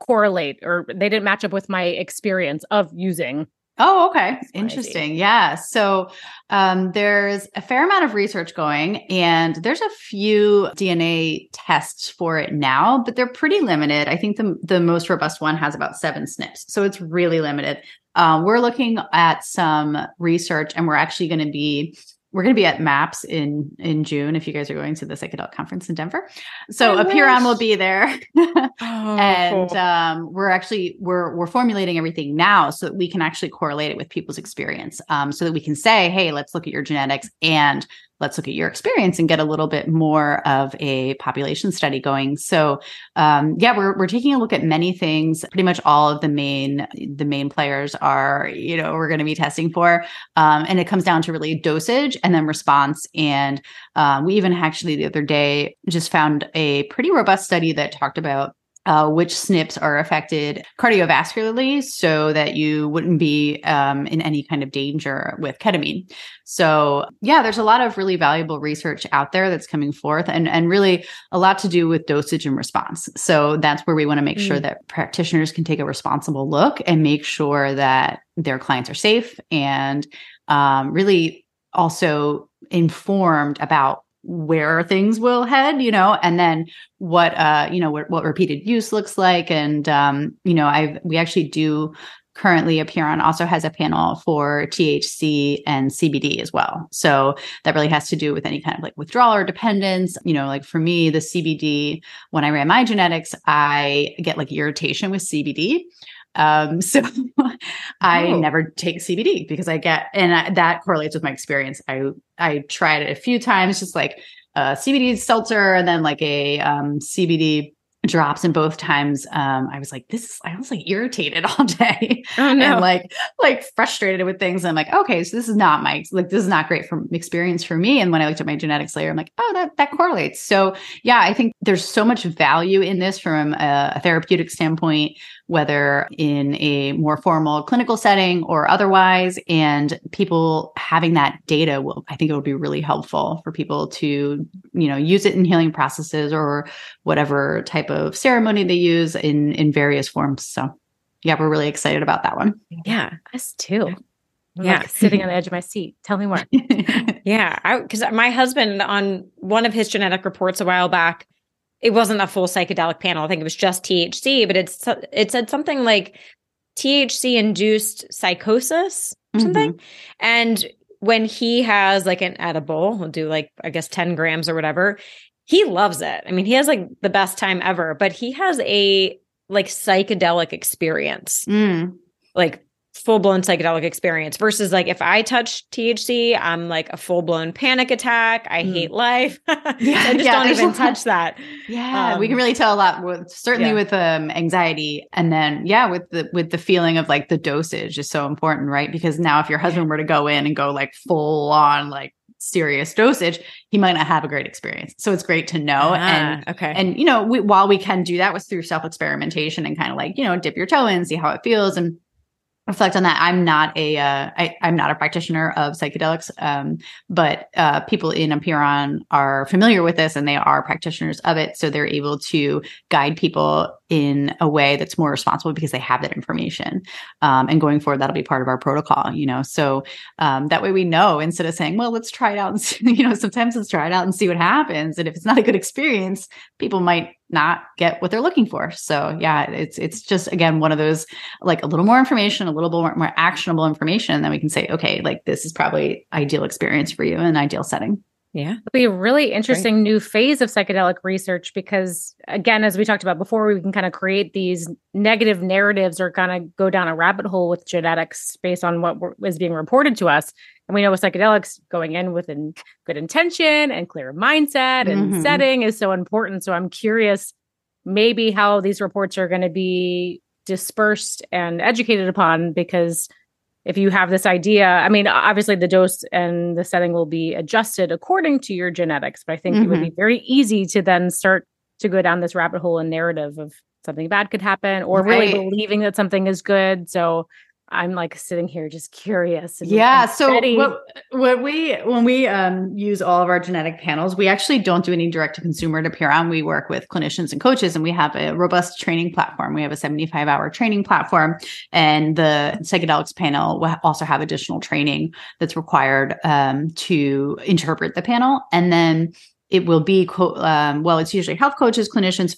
correlate or they didn't match up with my experience of using Oh, okay. Interesting. Yeah. So um, there's a fair amount of research going, and there's a few DNA tests for it now, but they're pretty limited. I think the, the most robust one has about seven SNPs. So it's really limited. Um, we're looking at some research, and we're actually going to be we're going to be at MAPS in in June if you guys are going to the psychedelic conference in Denver. So I Apeiron will be there, oh, and um, we're actually we're we're formulating everything now so that we can actually correlate it with people's experience, um, so that we can say, hey, let's look at your genetics and let's look at your experience and get a little bit more of a population study going. So um, yeah, we're we're taking a look at many things. Pretty much all of the main the main players are you know we're going to be testing for, um, and it comes down to really dosage and then response. And um, we even actually the other day just found a pretty robust study that talked about uh, which SNPs are affected cardiovascularly so that you wouldn't be um, in any kind of danger with ketamine. So, yeah, there's a lot of really valuable research out there that's coming forth and, and really a lot to do with dosage and response. So, that's where we want to make mm. sure that practitioners can take a responsible look and make sure that their clients are safe and um, really also informed about where things will head you know and then what uh you know what, what repeated use looks like and um you know i we actually do currently Apeiron also has a panel for THC and CBD as well. So that really has to do with any kind of like withdrawal or dependence. You know, like for me, the CBD, when I ran my genetics, I get like irritation with CBD. Um, so I oh. never take CBD because I get, and I, that correlates with my experience. I, I tried it a few times, just like a CBD seltzer and then like a um, CBD drops and both times um i was like this is i was like irritated all day oh, no. and like like frustrated with things i'm like okay so this is not my like this is not great for experience for me and when i looked at my genetics later i'm like oh that that correlates so yeah i think there's so much value in this from a, a therapeutic standpoint whether in a more formal clinical setting or otherwise. And people having that data will, I think it will be really helpful for people to, you know, use it in healing processes or whatever type of ceremony they use in, in various forms. So yeah, we're really excited about that one. Yeah, us too. I'm yeah, like sitting on the edge of my seat. Tell me more. yeah, because my husband on one of his genetic reports a while back it wasn't a full psychedelic panel. I think it was just THC, but it's it said something like THC induced psychosis or something. Mm-hmm. And when he has like an edible, he'll do like I guess 10 grams or whatever. He loves it. I mean, he has like the best time ever, but he has a like psychedelic experience. Mm. Like full blown psychedelic experience versus like if I touch THC, I'm like a full blown panic attack. I mm. hate life. yeah, I just yeah, don't even touch that. Yeah, um, we can um, really tell a lot with certainly yeah. with um anxiety and then yeah, with the with the feeling of like the dosage is so important, right? Because now if your husband were to go in and go like full on like serious dosage, he might not have a great experience. So it's great to know. Ah, and okay. And you know, we, while we can do that was through self experimentation and kind of like you know dip your toe in, see how it feels, and reflect on that. I'm not a uh, I, I'm not a practitioner of psychedelics, um, but uh, people in Apeiron are familiar with this and they are practitioners of it, so they're able to guide people in a way that's more responsible because they have that information. Um, and going forward, that'll be part of our protocol. You know, so um, that way we know instead of saying, "Well, let's try it out," and see, you know, sometimes let's try it out and see what happens. And if it's not a good experience, people might not get what they're looking for. So yeah, it's it's just again one of those like a little more information, a little more, more actionable information, and then we can say, okay, like this is probably ideal experience for you, an ideal setting. Yeah. It'll be a really interesting Great. new phase of psychedelic research because, again, as we talked about before, we can kind of create these negative narratives or kind of go down a rabbit hole with genetics based on what is being reported to us. And we know with psychedelics, going in with a good intention and clear mindset and mm-hmm. setting is so important. So I'm curious maybe how these reports are going to be dispersed and educated upon because if you have this idea, I mean, obviously the dose and the setting will be adjusted according to your genetics, but I think mm-hmm. it would be mm-hmm. very easy to then start to go down this rabbit hole and narrative of something bad could happen or right. really believing that something is good. So I'm like sitting here just curious. And, yeah. And so what, what, we when we um, use all of our genetic panels, we actually don't do any direct to consumer to Apeiron. We work with clinicians and coaches, and we have a robust training platform. We have a 75 hour training platform, and the psychedelics panel will also have additional training that's required um, to interpret the panel, and then it will be co- um, well it's usually health coaches clinicians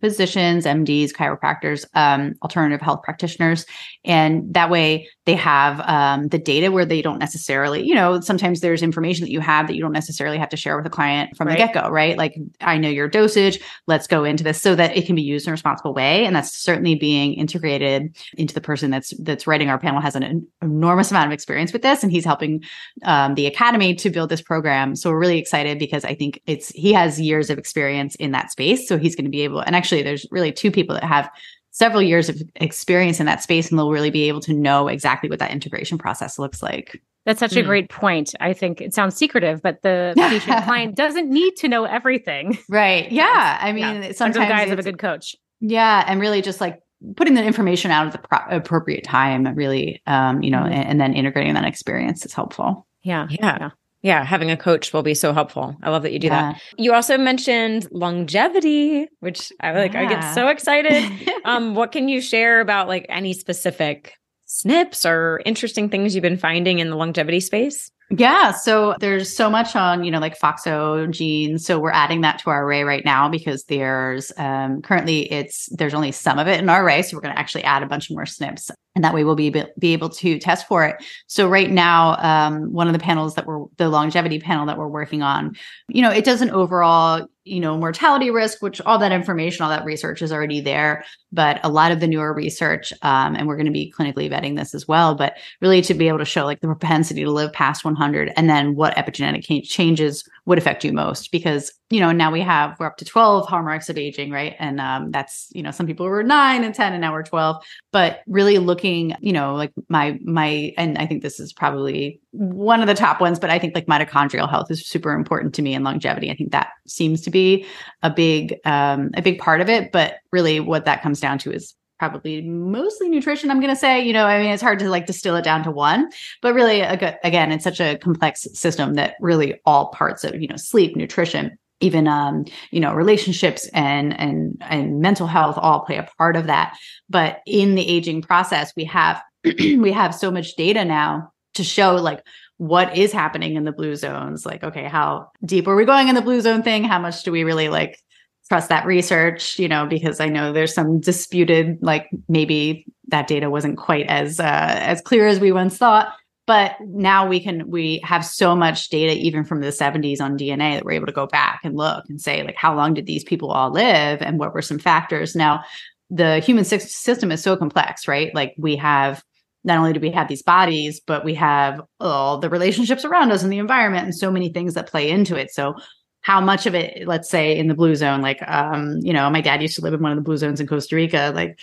physicians, mds chiropractors um, alternative health practitioners. And that way they have um, the data where they don't necessarily you know sometimes there's information that you have that you don't necessarily have to share with a client from right. the get-go right? Like i know your dosage let's go into this so that it can be used in a responsible way. And that's certainly being integrated into the person that's that's writing our panel has an enormous amount of experience with this. And he's helping um, the academy to build this program. So we're really excited because i think it's he has years of experience in that space. So he's going to be able and actually there's really two people that have several years of experience in that space and they'll really be able to know exactly what that integration process looks like that's such mm. a hmm. great point i think it sounds secretive but the patient client doesn't need to know everything right yeah i mean yeah. sometimes the guys have a good coach yeah and really just like putting the information out at the pro- appropriate time really um you know mm-hmm. and, and, then integrating that experience is helpful yeah yeah, yeah yeah, having a coach will be so helpful. I love that you do yeah. that. You also mentioned longevity, which I like yeah. I get so excited. um what can you share about like any specific SNPs or interesting things you've been finding in the longevity space? Yeah. So there's so much on, you know, like FOXO genes. So we're adding that to our array right now because there's um, currently it's there's only some of it in our array. So we're going to actually add a bunch more SNPs and that way we'll be, be able to test for it. So right now, um, one of the panels that we're the longevity panel that we're working on, you know, it does an overall you know, mortality risk, which all that information, all that research is already there. But a lot of the newer research, um, and we're going to be clinically vetting this as well, but really to be able to show like the propensity to live past 100 and then what epigenetic changes would affect you most. Because, you know, now we have, we're up to 12 hallmarks of aging, right? And um, that's, you know, some people were nine and 10 and now we're 12. But really looking, you know, like my, my, and I think this is probably one of the top ones, but I think like mitochondrial health is super important to me and longevity. I think that seems to be a big um, a big part of it. But really, what that comes down to is probably mostly nutrition. I'm going to say, you know, I mean, it's hard to like distill it down to one, but really, again, it's such a complex system that really all parts of you know sleep, nutrition, even um you know relationships and and and mental health all play a part of that but in the aging process we have we have so much data now to show like what is happening in the blue zones like okay how deep are we going in the blue zone thing how much do we really like trust that research you know because i know there's some disputed like maybe that data wasn't quite as uh, as clear as we once thought. But now we can we have so much data even from the 70s on dna that we're able to go back and look and say like how long did these people all live and what were some factors? Now the human system is so complex right? Like we have not only do we have these bodies, but we have all the relationships around us and the environment and so many things that play into it. So how much of it, let's say in the blue zone, like um, you know, my dad used to live in one of the blue zones in Costa Rica, like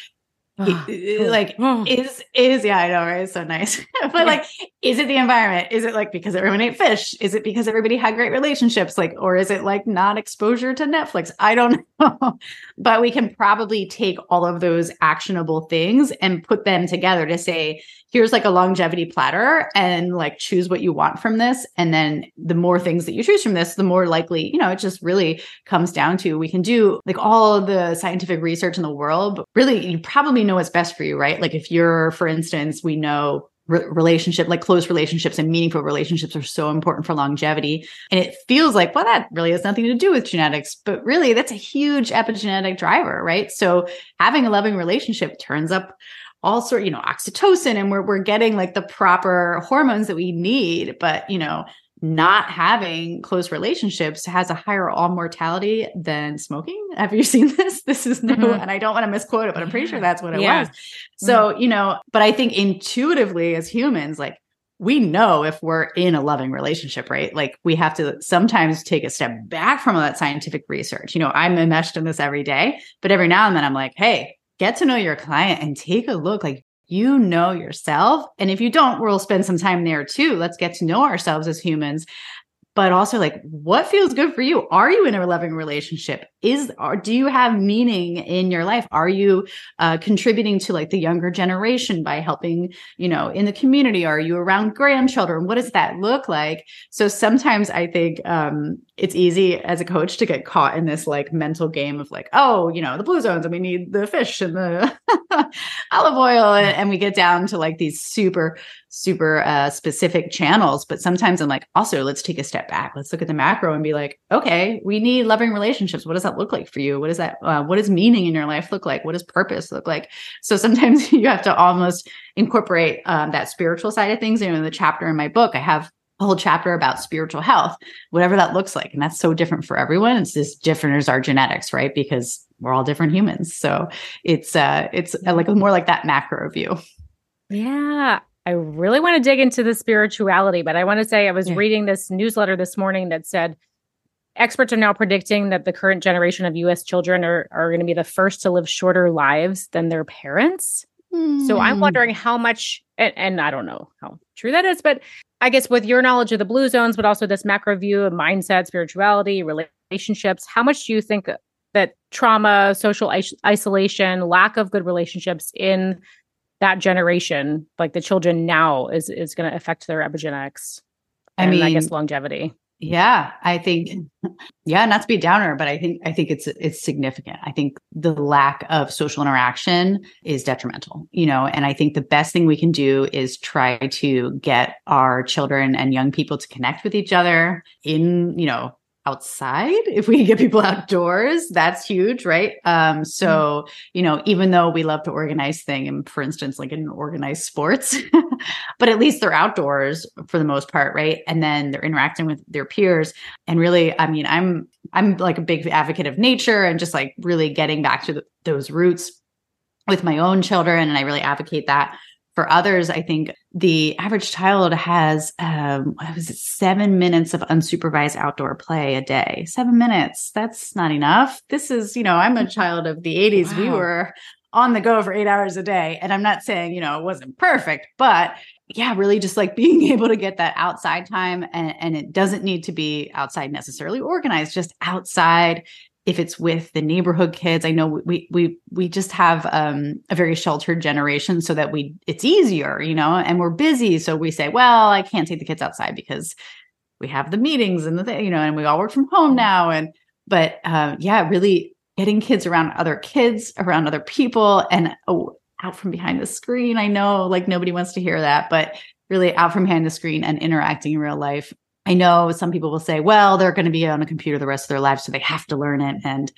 Oh, cool. like oh. is is yeah i know right? It's so nice. But yeah. like is it the environment? Is it like because everyone ate fish? Is it because everybody had great relationships? Like or is it like not exposure to netflix? I don't know. But we can probably take all of those actionable things and put them together to say here's like a longevity platter and like choose what you want from this. And then the more things that you choose from this the more likely you know it just really comes down to we can do like all the scientific research in the world but really you probably know what's best for you right? Like if you're for instance we know re- relationship like close relationships and meaningful relationships are so important for longevity. And it feels like well that really has nothing to do with genetics but really that's a huge epigenetic driver right? So having a loving relationship turns up all sort, you know, oxytocin and we're we're getting like the proper hormones that we need, but you know, not having close relationships has a higher all mortality than smoking. Have you seen this? This is new mm-hmm. and I don't want to misquote it, but I'm pretty sure that's what it yeah. was. So, mm-hmm. you know, but I think intuitively as humans, like we know if we're in a loving relationship, right? Like we have to sometimes take a step back from all that scientific research. You know, I'm enmeshed in this every day, but every now and then I'm like, hey, get to know your client and take a look like you know yourself. And if you don't, we'll spend some time there too. Let's get to know ourselves as humans but also like what feels good for you? Are you in a loving relationship? Is or do you have meaning in your life? Are you uh, contributing to like the younger generation by helping you know in the community? Are you around grandchildren? What does that look like? So sometimes i think um, it's easy as a coach to get caught in this like mental game of like oh you know the blue zones and we need the fish and the olive oil and, and we get down to like these super super uh, specific channels. But sometimes I'm like, also, let's take a step back. Let's look at the macro and be like, okay, we need loving relationships. What does that look like for you? What does that, uh, what does meaning in your life look like? What does purpose look like? So sometimes you have to almost incorporate um, that spiritual side of things. You know, in the chapter in my book, I have a whole chapter about spiritual health, whatever that looks like. And that's so different for everyone. It's just different as our genetics, right? Because we're all different humans. So it's uh it's like more like that macro view. Yeah. I really want to dig into the spirituality, but I want to say I was yeah. reading this newsletter this morning that said experts are now predicting that the current generation of US children are, are going to be the first to live shorter lives than their parents. Mm. So I'm hmm. wondering how much, and, and, I don't know how true that is, but I guess with your knowledge of the blue zones, but also this macro view of mindset, spirituality, relationships, how much do you think that trauma, social is- isolation, lack of good relationships in that generation, like the children now, is is going to affect their epigenetics. I mean, I guess longevity. Yeah, I think yeah, not to be a downer, but I think I think it's it's significant. I think the lack of social interaction is detrimental, you know, and I think the best thing we can do is try to get our children and young people to connect with each other in, you know, outside if we can get people outdoors that's huge right? Um so mm you know even though we love to organize thing and for instance like in organized sports but at least they're outdoors for the most part right? And then they're interacting with their peers. And really i mean i'm i'm like a big advocate of nature and just like really getting back to the, those roots with my own children and i really advocate that for others, I think the average child has, um, what was it, seven minutes of unsupervised outdoor play a day. Seven minutes. That's not enough. This is, you know, I'm a child of the 80s. Wow. We were on the go for eight hours a day. And I'm not saying, you know, it wasn't perfect, but yeah, really just like being able to get that outside time. And, and it doesn't need to be outside necessarily organized, just outside if it's with the neighborhood kids i know we we we just have um, a very sheltered generation so that we it's easier you know and we're busy. So we say well i can't take the kids outside because we have the meetings and the you know and we all work from home mm-hmm. now. And but uh, yeah really getting kids around other kids around other people and oh, out from behind the screen. I know like nobody wants to hear that but really out from behind the screen and interacting in real life I know some people will say, well, they're going to be on a computer the rest of their lives, so they have to learn it. And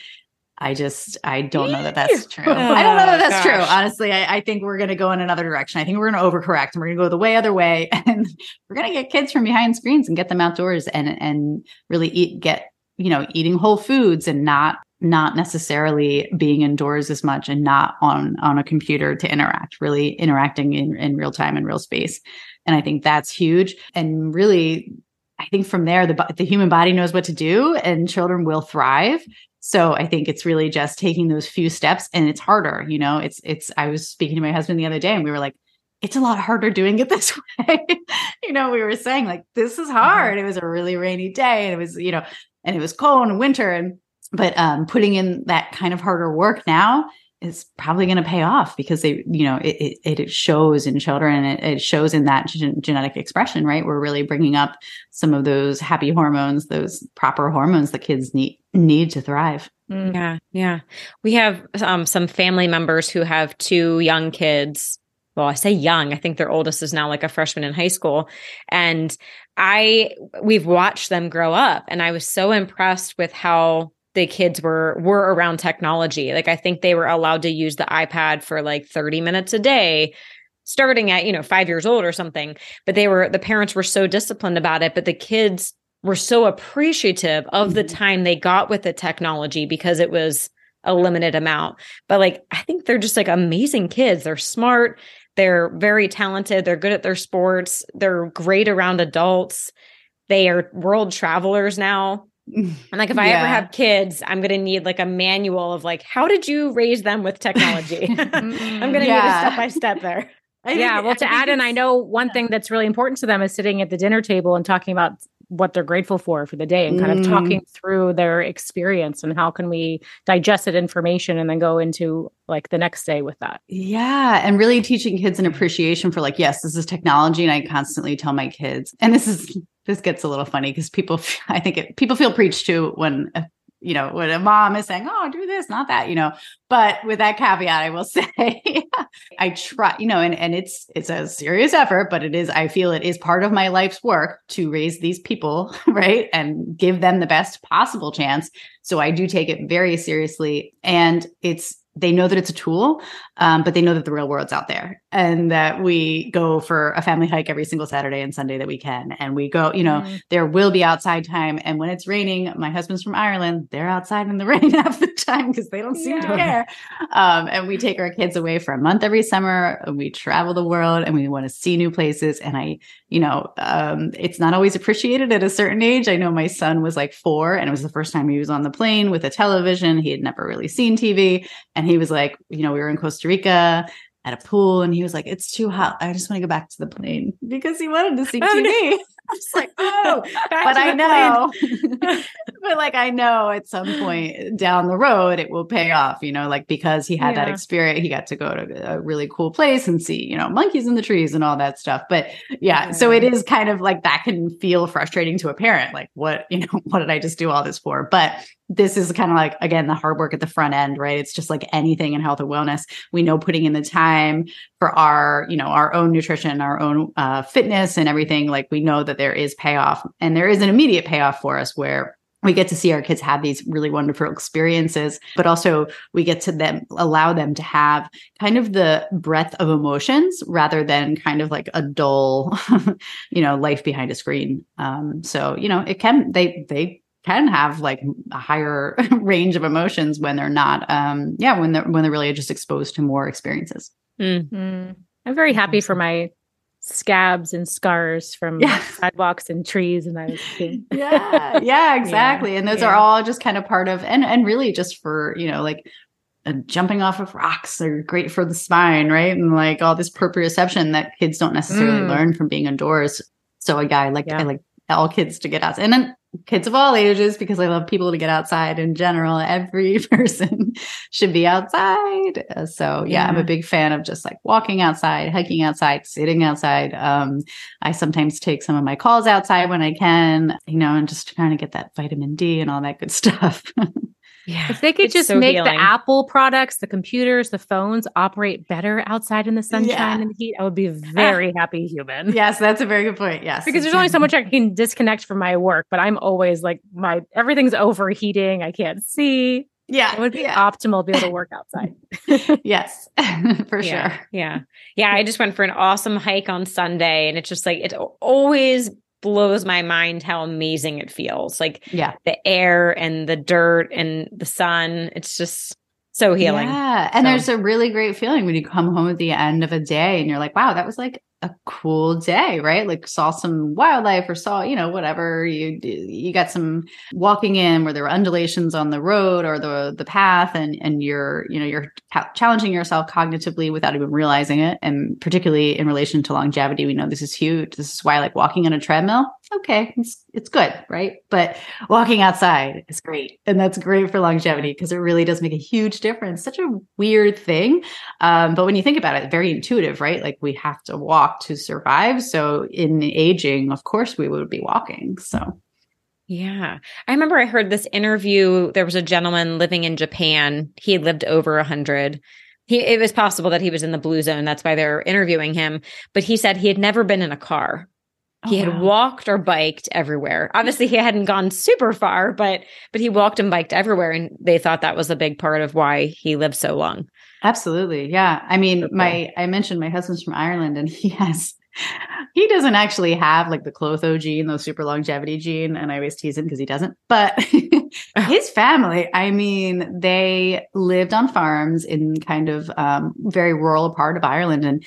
I just, I don't know that that's true. Oh, I don't know that that's gosh. true. Honestly, I, I think we're going to go in another direction. I think we're going to overcorrect and we're going to go the way other way. And we're going to get kids from behind screens and get them outdoors and, and really eat, get, you know, eating whole foods and not not necessarily being indoors as much and not on on a computer to interact really interacting in, in real time and real space and i think that's huge and really i think from there the, the human body knows what to do and children will thrive. So i think it's really just taking those few steps and it's harder you know? It's it's i was speaking to my husband the other day and we were like it's a lot harder doing it this way. You know we were saying like this is hard. It was a really rainy day and it was you know and it was cold and winter and but um, putting in that kind of harder work now is probably going to pay off because they you know it, it, it shows in children and it, it shows in that gen- genetic expression right we're really bringing up some of those happy hormones those proper hormones that kids need need to thrive mm. yeah yeah we have um, some family members who have two young kids well, I say young. I think their oldest is now like a freshman in high school. And I, we've watched them grow up. And I was so impressed with how the kids were were around technology. Like I think they were allowed to use the iPad for like 30 minutes a day starting at, you know, 5 years old or something. But they were the parents were so disciplined about it, but the kids were so appreciative of the mm-hmm. time they got with the technology because it was a limited amount. But like I think they're just like amazing kids. They're smart, they're very talented, they're good at their sports, they're great around adults. They are world travelers now. And like if I ever have kids, I'm gonna need like a manual of like how did you raise them with technology? I'm gonna yeah. need a step by step there. yeah. Well, to add in, I know one thing that's really important to them is sitting at the dinner table and talking about what they're grateful for for the day and kind of mm. talking through their experience and how can we digest that information and then go into like the next day with that. Yeah, and really teaching kids an appreciation for like yes, this is technology and I constantly tell my kids and this is this gets a little funny because people i think it, people feel preached to when uh, you know when a mom is saying oh do this not that you know? But with that caveat i will say i try you know and and it's it's a serious effort but it is i feel it is part of my life's work to raise these people right and give them the best possible chance. So i do take it very seriously and it's they know that it's a tool, um, but they know that the real world's out there and that we go for a family hike every single Saturday and Sunday that we can. And we go, you know, mm. there will be outside time. And when it's raining, my husband's from Ireland, they're outside in the rain half the time because they don't seem yeah. to care. Um, and we take our kids away for a month every summer and we travel the world and we want to see new places. And I, you know, um, it's not always appreciated at a certain age. I know my son was like four and it was the first time he was on the plane with a television. He had never really seen TV. And he was like, you know, we were in Costa Rica at a pool and he was like, it's too hot. I just want to go back to the plane because he wanted to see TV. Was like, oh, but I know, but like, I know at some point down the road, it will pay off, you know, like because he had yeah. that experience, he got to go to a really cool place and see, you know, monkeys in the trees and all that stuff. But yeah, yeah. so it is kind of like that can feel frustrating to a parent. Like, what, you know, what did I just do all this for? But this is kind of like again the hard work at the front end right it's just like anything in health and wellness we know putting in the time for our you know our own nutrition our own uh, fitness and everything like we know that there is payoff and there is an immediate payoff for us where we get to see our kids have these really wonderful experiences but also we get to them allow them to have kind of the breadth of emotions rather than kind of like a dull you know life behind a screen. Um so you know it can they they can have like a higher range of emotions when they're not um yeah when they're when they're really just exposed to more experiences. Mm-hmm. i'm very happy for my scabs and scars from yeah. sidewalks and trees and I was, yeah yeah exactly yeah. and those yeah. are all just kind of part of and and really just for you know like uh, jumping off of rocks are great for the spine right and like all this proprioception that kids don't necessarily mm. learn from being indoors so a guy like I like all kids to get out and then kids of all ages because I love people to get outside in general. Every person should be outside. Uh, so yeah, yeah, I'm a big fan of just like walking outside, hiking outside, sitting outside. Um, I sometimes take some of my calls outside when I can, you know, and just trying to get that vitamin D and all that good stuff. Yeah. If they could just so make healing. the Apple products, the computers, the phones operate better outside in the sunshine yeah. and the heat, I would be a very happy human. Yes, that's a very good point. Yes. Because there's only so much I can disconnect from my work, but I'm always like my everything's overheating. I can't see. Yeah. It would be yeah. optimal to be able to work outside. yes, for yeah, sure. Yeah. Yeah. I just went for an awesome hike on Sunday and it's just like, it always blows my mind how amazing it feels. Like yeah, the air and the dirt and the sun. It's just so healing. Yeah. And So- there's a really great feeling when you come home at the end of a day and you're like, wow, that was like a cool day, right? Like saw some wildlife or saw, you know, whatever you you got some walking in where there were undulations on the road or the the path and and you're, you know, you're challenging yourself cognitively without even realizing it and particularly in relation to longevity, we know this is huge. This is why like walking on a treadmill, okay, it's it's good, right? But walking outside is great. And that's great for longevity because it really does make a huge difference. Such a weird thing. Um, but when you think about it, very intuitive, right? Like we have to walk to survive. So in aging, of course, we would be walking. So Yeah. I remember I heard this interview. There was a gentleman living in Japan. He had lived over a hundred. He it was possible that he was in the blue zone. That's why they're interviewing him. But he said he had never been in a car. He Oh, had walked or biked everywhere. Obviously, he hadn't gone super far, but but he walked and biked everywhere, and they thought that was a big part of why he lived so long. Absolutely. Yeah. I mean, Okay. my I mentioned my husband's from Ireland and he has he doesn't actually have like the Klotho gene, the super longevity gene, and I always tease him because he doesn't. But his family, I mean, they lived on farms in kind of um, very rural part of Ireland and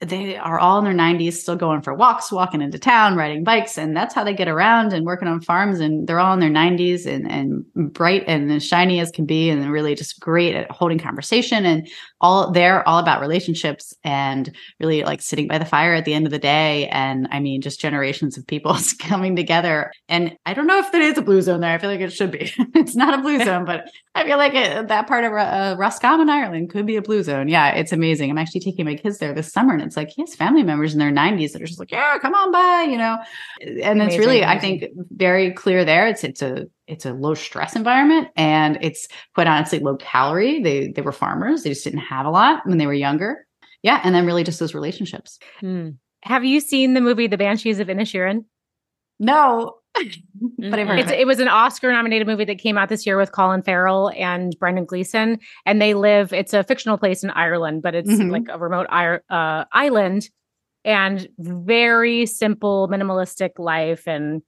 they are all in their 90s still going for walks walking into town riding bikes and that's how they get around and working on farms and they're all in their 90s and, and bright and as shiny as can be and really just great at holding conversation and all they're all about relationships and really like sitting by the fire at the end of the day. And i mean just generations of people coming together. And i don't know if there is a blue zone there. I feel like it should be. It's not a blue zone but i feel like it, that part of uh, roscommon ireland could be a blue zone. Yeah it's amazing. I'm actually taking my kids there this summer and it's like he has family members in their 90s that are just like yeah come on by you know? And it's Amazing, really i think very clear there. It's it's a it's a low stress environment and it's quite honestly low calorie they they were farmers they just didn't have a lot when they were younger yeah and then really just those relationships Hmm. Have you seen the movie The Banshees of Inisherin? no but i've heard It's, of it. it was an Oscar nominated movie that came out this year with Colin Farrell and Brendan Gleeson. And they live, it's a fictional place in Ireland, but it's Mhm. like a remote uh, island and very simple, minimalistic life. And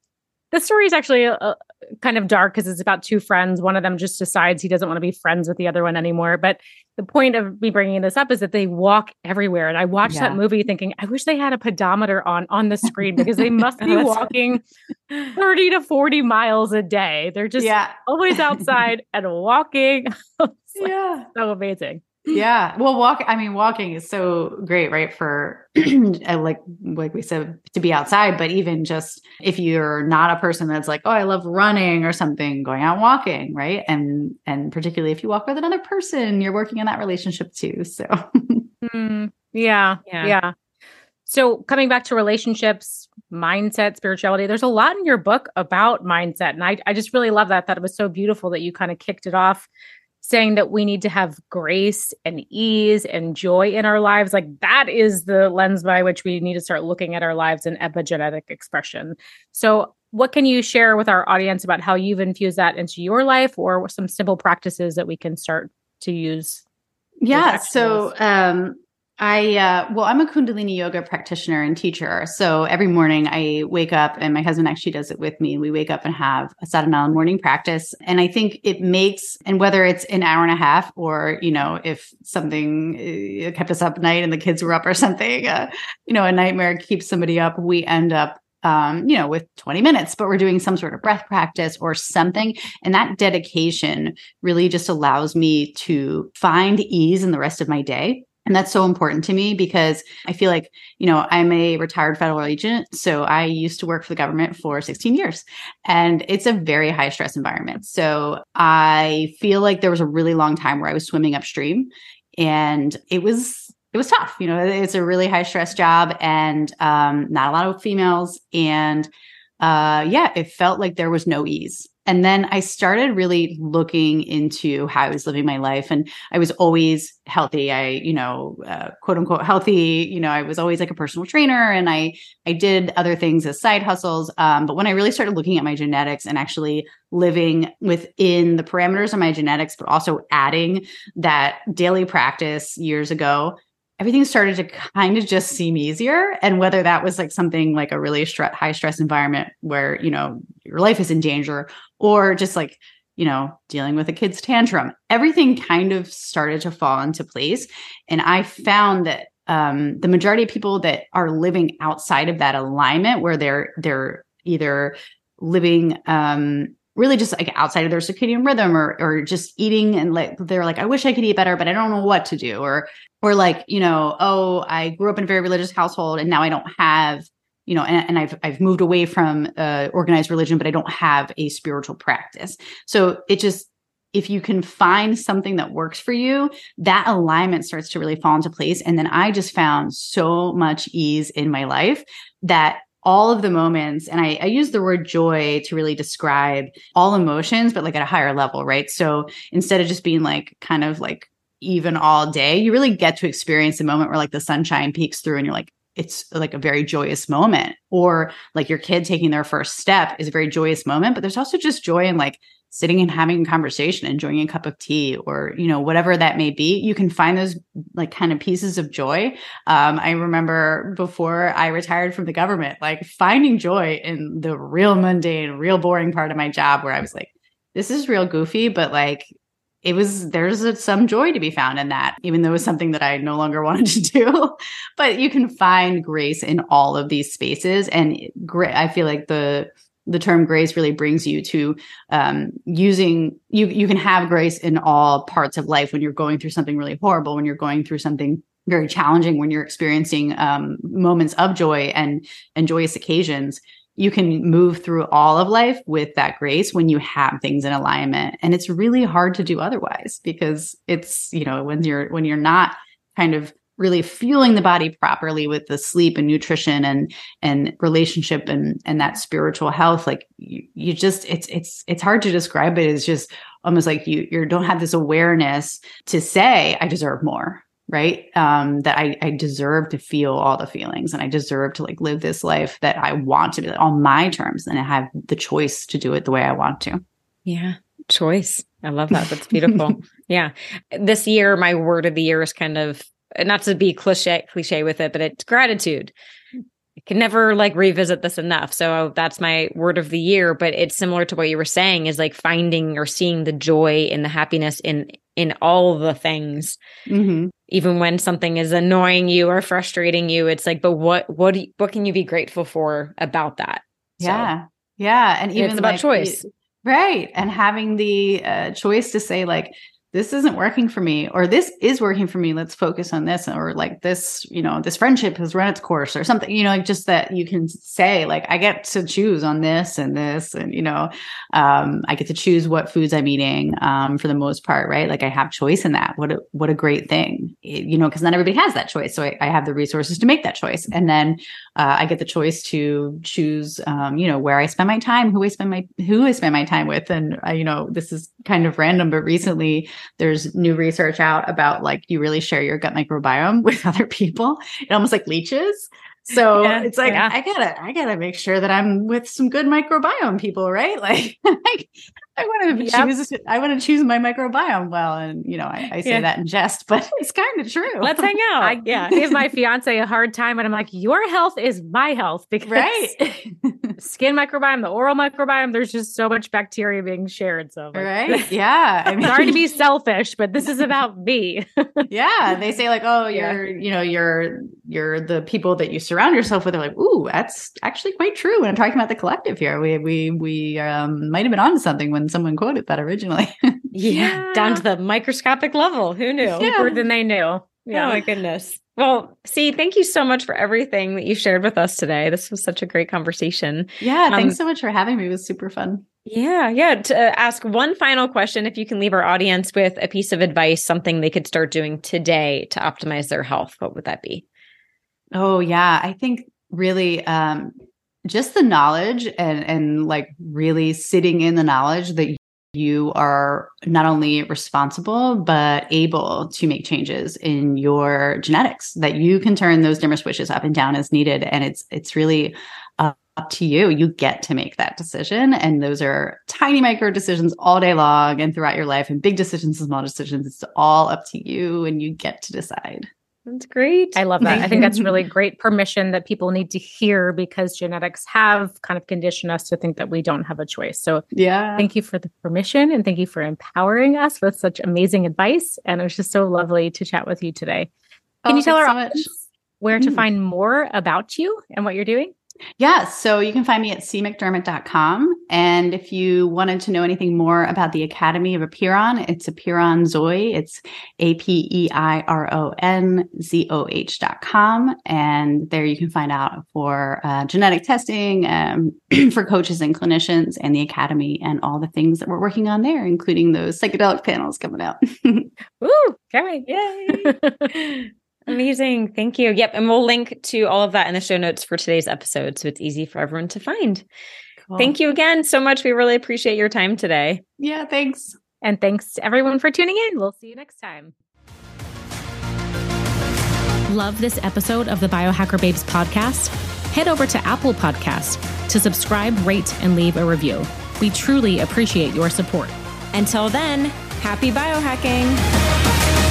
the story is actually uh, kind of dark because it's about two friends. One of them just decides he doesn't want to be friends with the other one anymore. But the point of me bringing this up is that they walk everywhere. And I watched Yeah. that movie thinking, I wish they had a pedometer on on the screen because they must be walking 30 to 40 miles a day. They're just yeah always outside and walking. It's like yeah so amazing. Yeah well walk i mean walking is so great right for uh, like like we said to be outside but even just if you're not a person that's like oh i love running or something going out walking right and and particularly if you walk with another person you're working in that relationship too so Mm, yeah, Yeah. yeah. So coming back to relationships, mindset, spirituality, there's a lot in your book about mindset. And I, I just really love that. That it was so beautiful that you kind of kicked it off saying that we need to have grace and ease and joy in our lives. Like that is the lens by which we need to start looking at our lives in epigenetic expression. So what can you share with our audience about how you've infused that into your life or some simple practices that we can start to use? Yeah. So, um, I, uh, well, I'm a Kundalini yoga practitioner and teacher. So every morning I wake up and my husband actually does it with me. We wake up and have a Sadhana morning practice. And I think it makes, and whether it's an hour and a half or, you know, if something uh, kept us up at night and the kids were up or something, uh, you know, a nightmare keeps somebody up, we end up um, you know, with 20 minutes, but we're doing some sort of breath practice or something. And that dedication really just allows me to find ease in the rest of my day. And that's so important to me because I feel like, you know, I'm a retired federal agent. So I used to work for the government for 16 years and it's a very high stress environment. So I feel like there was a really long time where I was swimming upstream and it was it was tough. You know, it's a really high stress job and um, not a lot of females. And uh, yeah, it felt like there was no ease. And then I started really looking into how I was living my life. And I was always healthy. I, you know, uh, quote unquote healthy. You know, I was always like a personal trainer and I, I did other things as side hustles. Um, but when I really started looking at my genetics and actually living within the parameters of my genetics, but also adding that daily practice years ago, everything started to kind of just seem easier. And whether that was like something like a really stre- high stress environment where, you know, your life is in danger or just like, you know, dealing with a kid's tantrum, everything kind of started to fall into place. And I found that um, the majority of people that are living outside of that alignment where they're they're either living um, really just like outside of their circadian rhythm or or just eating and like they're like I wish I could eat better but I don't know what to do or or like you know oh I grew up in a very religious household and now I don't have you know and, and I've I've moved away from uh, organized religion but I don't have a spiritual practice. So it just if you can find something that works for you that alignment starts to really fall into place. And then I just found so much ease in my life that all of the moments and I, I, use the word joy to really describe all emotions but like at a higher level right? So instead of just being like kind of like even all day you really get to experience a moment where like the sunshine peeks through and you're like it's like a very joyous moment. Or like your kid taking their first step is a very joyous moment but there's also just joy in like sitting and having a conversation, enjoying a cup of tea, or you know whatever that may be. You can find those like kind of pieces of joy. Um, I remember before I retired from the government, like finding joy in the real mundane, real boring part of my job, where I was like, "This is real goofy," but like it was there's a, some joy to be found in that even though it was something that i no longer wanted to do but you can find grace in all of these spaces and great i feel like the the term grace really brings you to um, using you you can have grace in all parts of life when you're going through something really horrible when you're going through something very challenging when you're experiencing um, moments of joy and and joyous occasions. You can move through all of life with that grace when you have things in alignment. And it's really hard to do otherwise because it's you know when you're when you're not kind of really fueling the body properly with the sleep and nutrition and and relationship and and that spiritual health like you, you just it's it's it's hard to describe it it's just almost like you you don't have this awareness to say i deserve more right? Um that i i deserve to feel all the feelings and i deserve to like live this life that i want to be on my terms and i have the choice to do it the way i want to. Yeah. Choice. I love that. That's beautiful. Yeah. This year my word of the year is kind of not to be cliche cliche with it, but it's gratitude. I can never like revisit this enough. So that's my word of the year. But it's similar to what you were saying is like finding or seeing the joy and the happiness in in all the things. Mm-hmm. Even when something is annoying you or frustrating you, it's like, but what what you, what can you be grateful for about that? Yeah, so, yeah, and even it's about like, choice, right? And having the uh, choice to say like, this isn't working for me or this is working for me let's focus on this or like this you know this friendship has run its course or something you know like just that you can say like i get to choose on this and this and you know um, i get to choose what foods i'm eating um, for the most part right? Like i have choice in that. What a what a great thing. You know because not everybody has that choice so I, I, have the resources to make that choice. And then uh, i get the choice to choose um, you know where i spend my time who i spend my who i spend my time with. And I, you know this is kind of random but recently there's new research out about like you really share your gut microbiome with other people. It almost like leeches. So yeah, it's like yeah. I gotta I gotta make sure that I'm with some good microbiome people, right? Like, I want to yep. choose I want to choose my microbiome well, and you know I, I say yeah. that in jest, but it's kind of true. Let's hang out. I, yeah, give my fiance a hard time, and I'm like, your health is my health because right. skin microbiome, the oral microbiome, there's just so much bacteria being shared. So like, right, yeah. I mean, sorry to be selfish, but this is about me. yeah, they say like, oh, you're you know you're you're the people that you surround yourself with. They're like, ooh, that's actually quite true. When I'm talking about the collective here, we we we um, might have been on to something when someone quoted that originally. yeah. yeah. down to the microscopic level. Who knew? Yeah. than they knew. Yeah. Oh my goodness. Well, Cee, thank you so much for everything that you shared with us today. This was such a great conversation. Yeah, thanks um, so much for having me. It was super fun. Yeah, yeah. To uh, ask one final question, if you can leave our audience with a piece of advice, something they could start doing today to optimize their health, what would that be? Oh, yeah. I think really um, just the knowledge and and like really sitting in the knowledge that you are not only responsible but able to make changes in your genetics that you can turn those dimmer switches up and down as needed. And it's it's really up to you. You get to make that decision. And those are tiny micro decisions all day long and throughout your life. And big decisions and small decisions it's all up to you and you get to decide That's great. I love that. I think that's really great permission that people need to hear because genetics have kind of conditioned us to think that we don't have a choice. So, yeah, thank you for the permission and thank you for empowering us with such amazing advice. And it was just so lovely to chat with you today. Can oh, you tell our so audience where mm. to find more about you and what you're doing? Yeah, so you can find me at cmcdermott.com. And if you wanted to know anything more about the Academy of Apeiron, it's Apeiron Zoh. It's A P E I R O N Z O H.com. And there you can find out for uh, genetic testing um, for coaches and clinicians and the Academy and all the things that we're working on there, including those psychedelic panels coming out. Woo! coming. yay! Amazing. Thank you. Yep. And we'll link to all of that in the show notes for today's episode. So it's easy for everyone to find. Cool. Thank you again so much. We really appreciate your time today. Yeah. Thanks. And thanks to everyone for tuning in. We'll see you next time. Love this episode of the Biohacker Babes podcast? Head over to Apple Podcast to subscribe, rate, and leave a review. We truly appreciate your support. Until then, happy biohacking.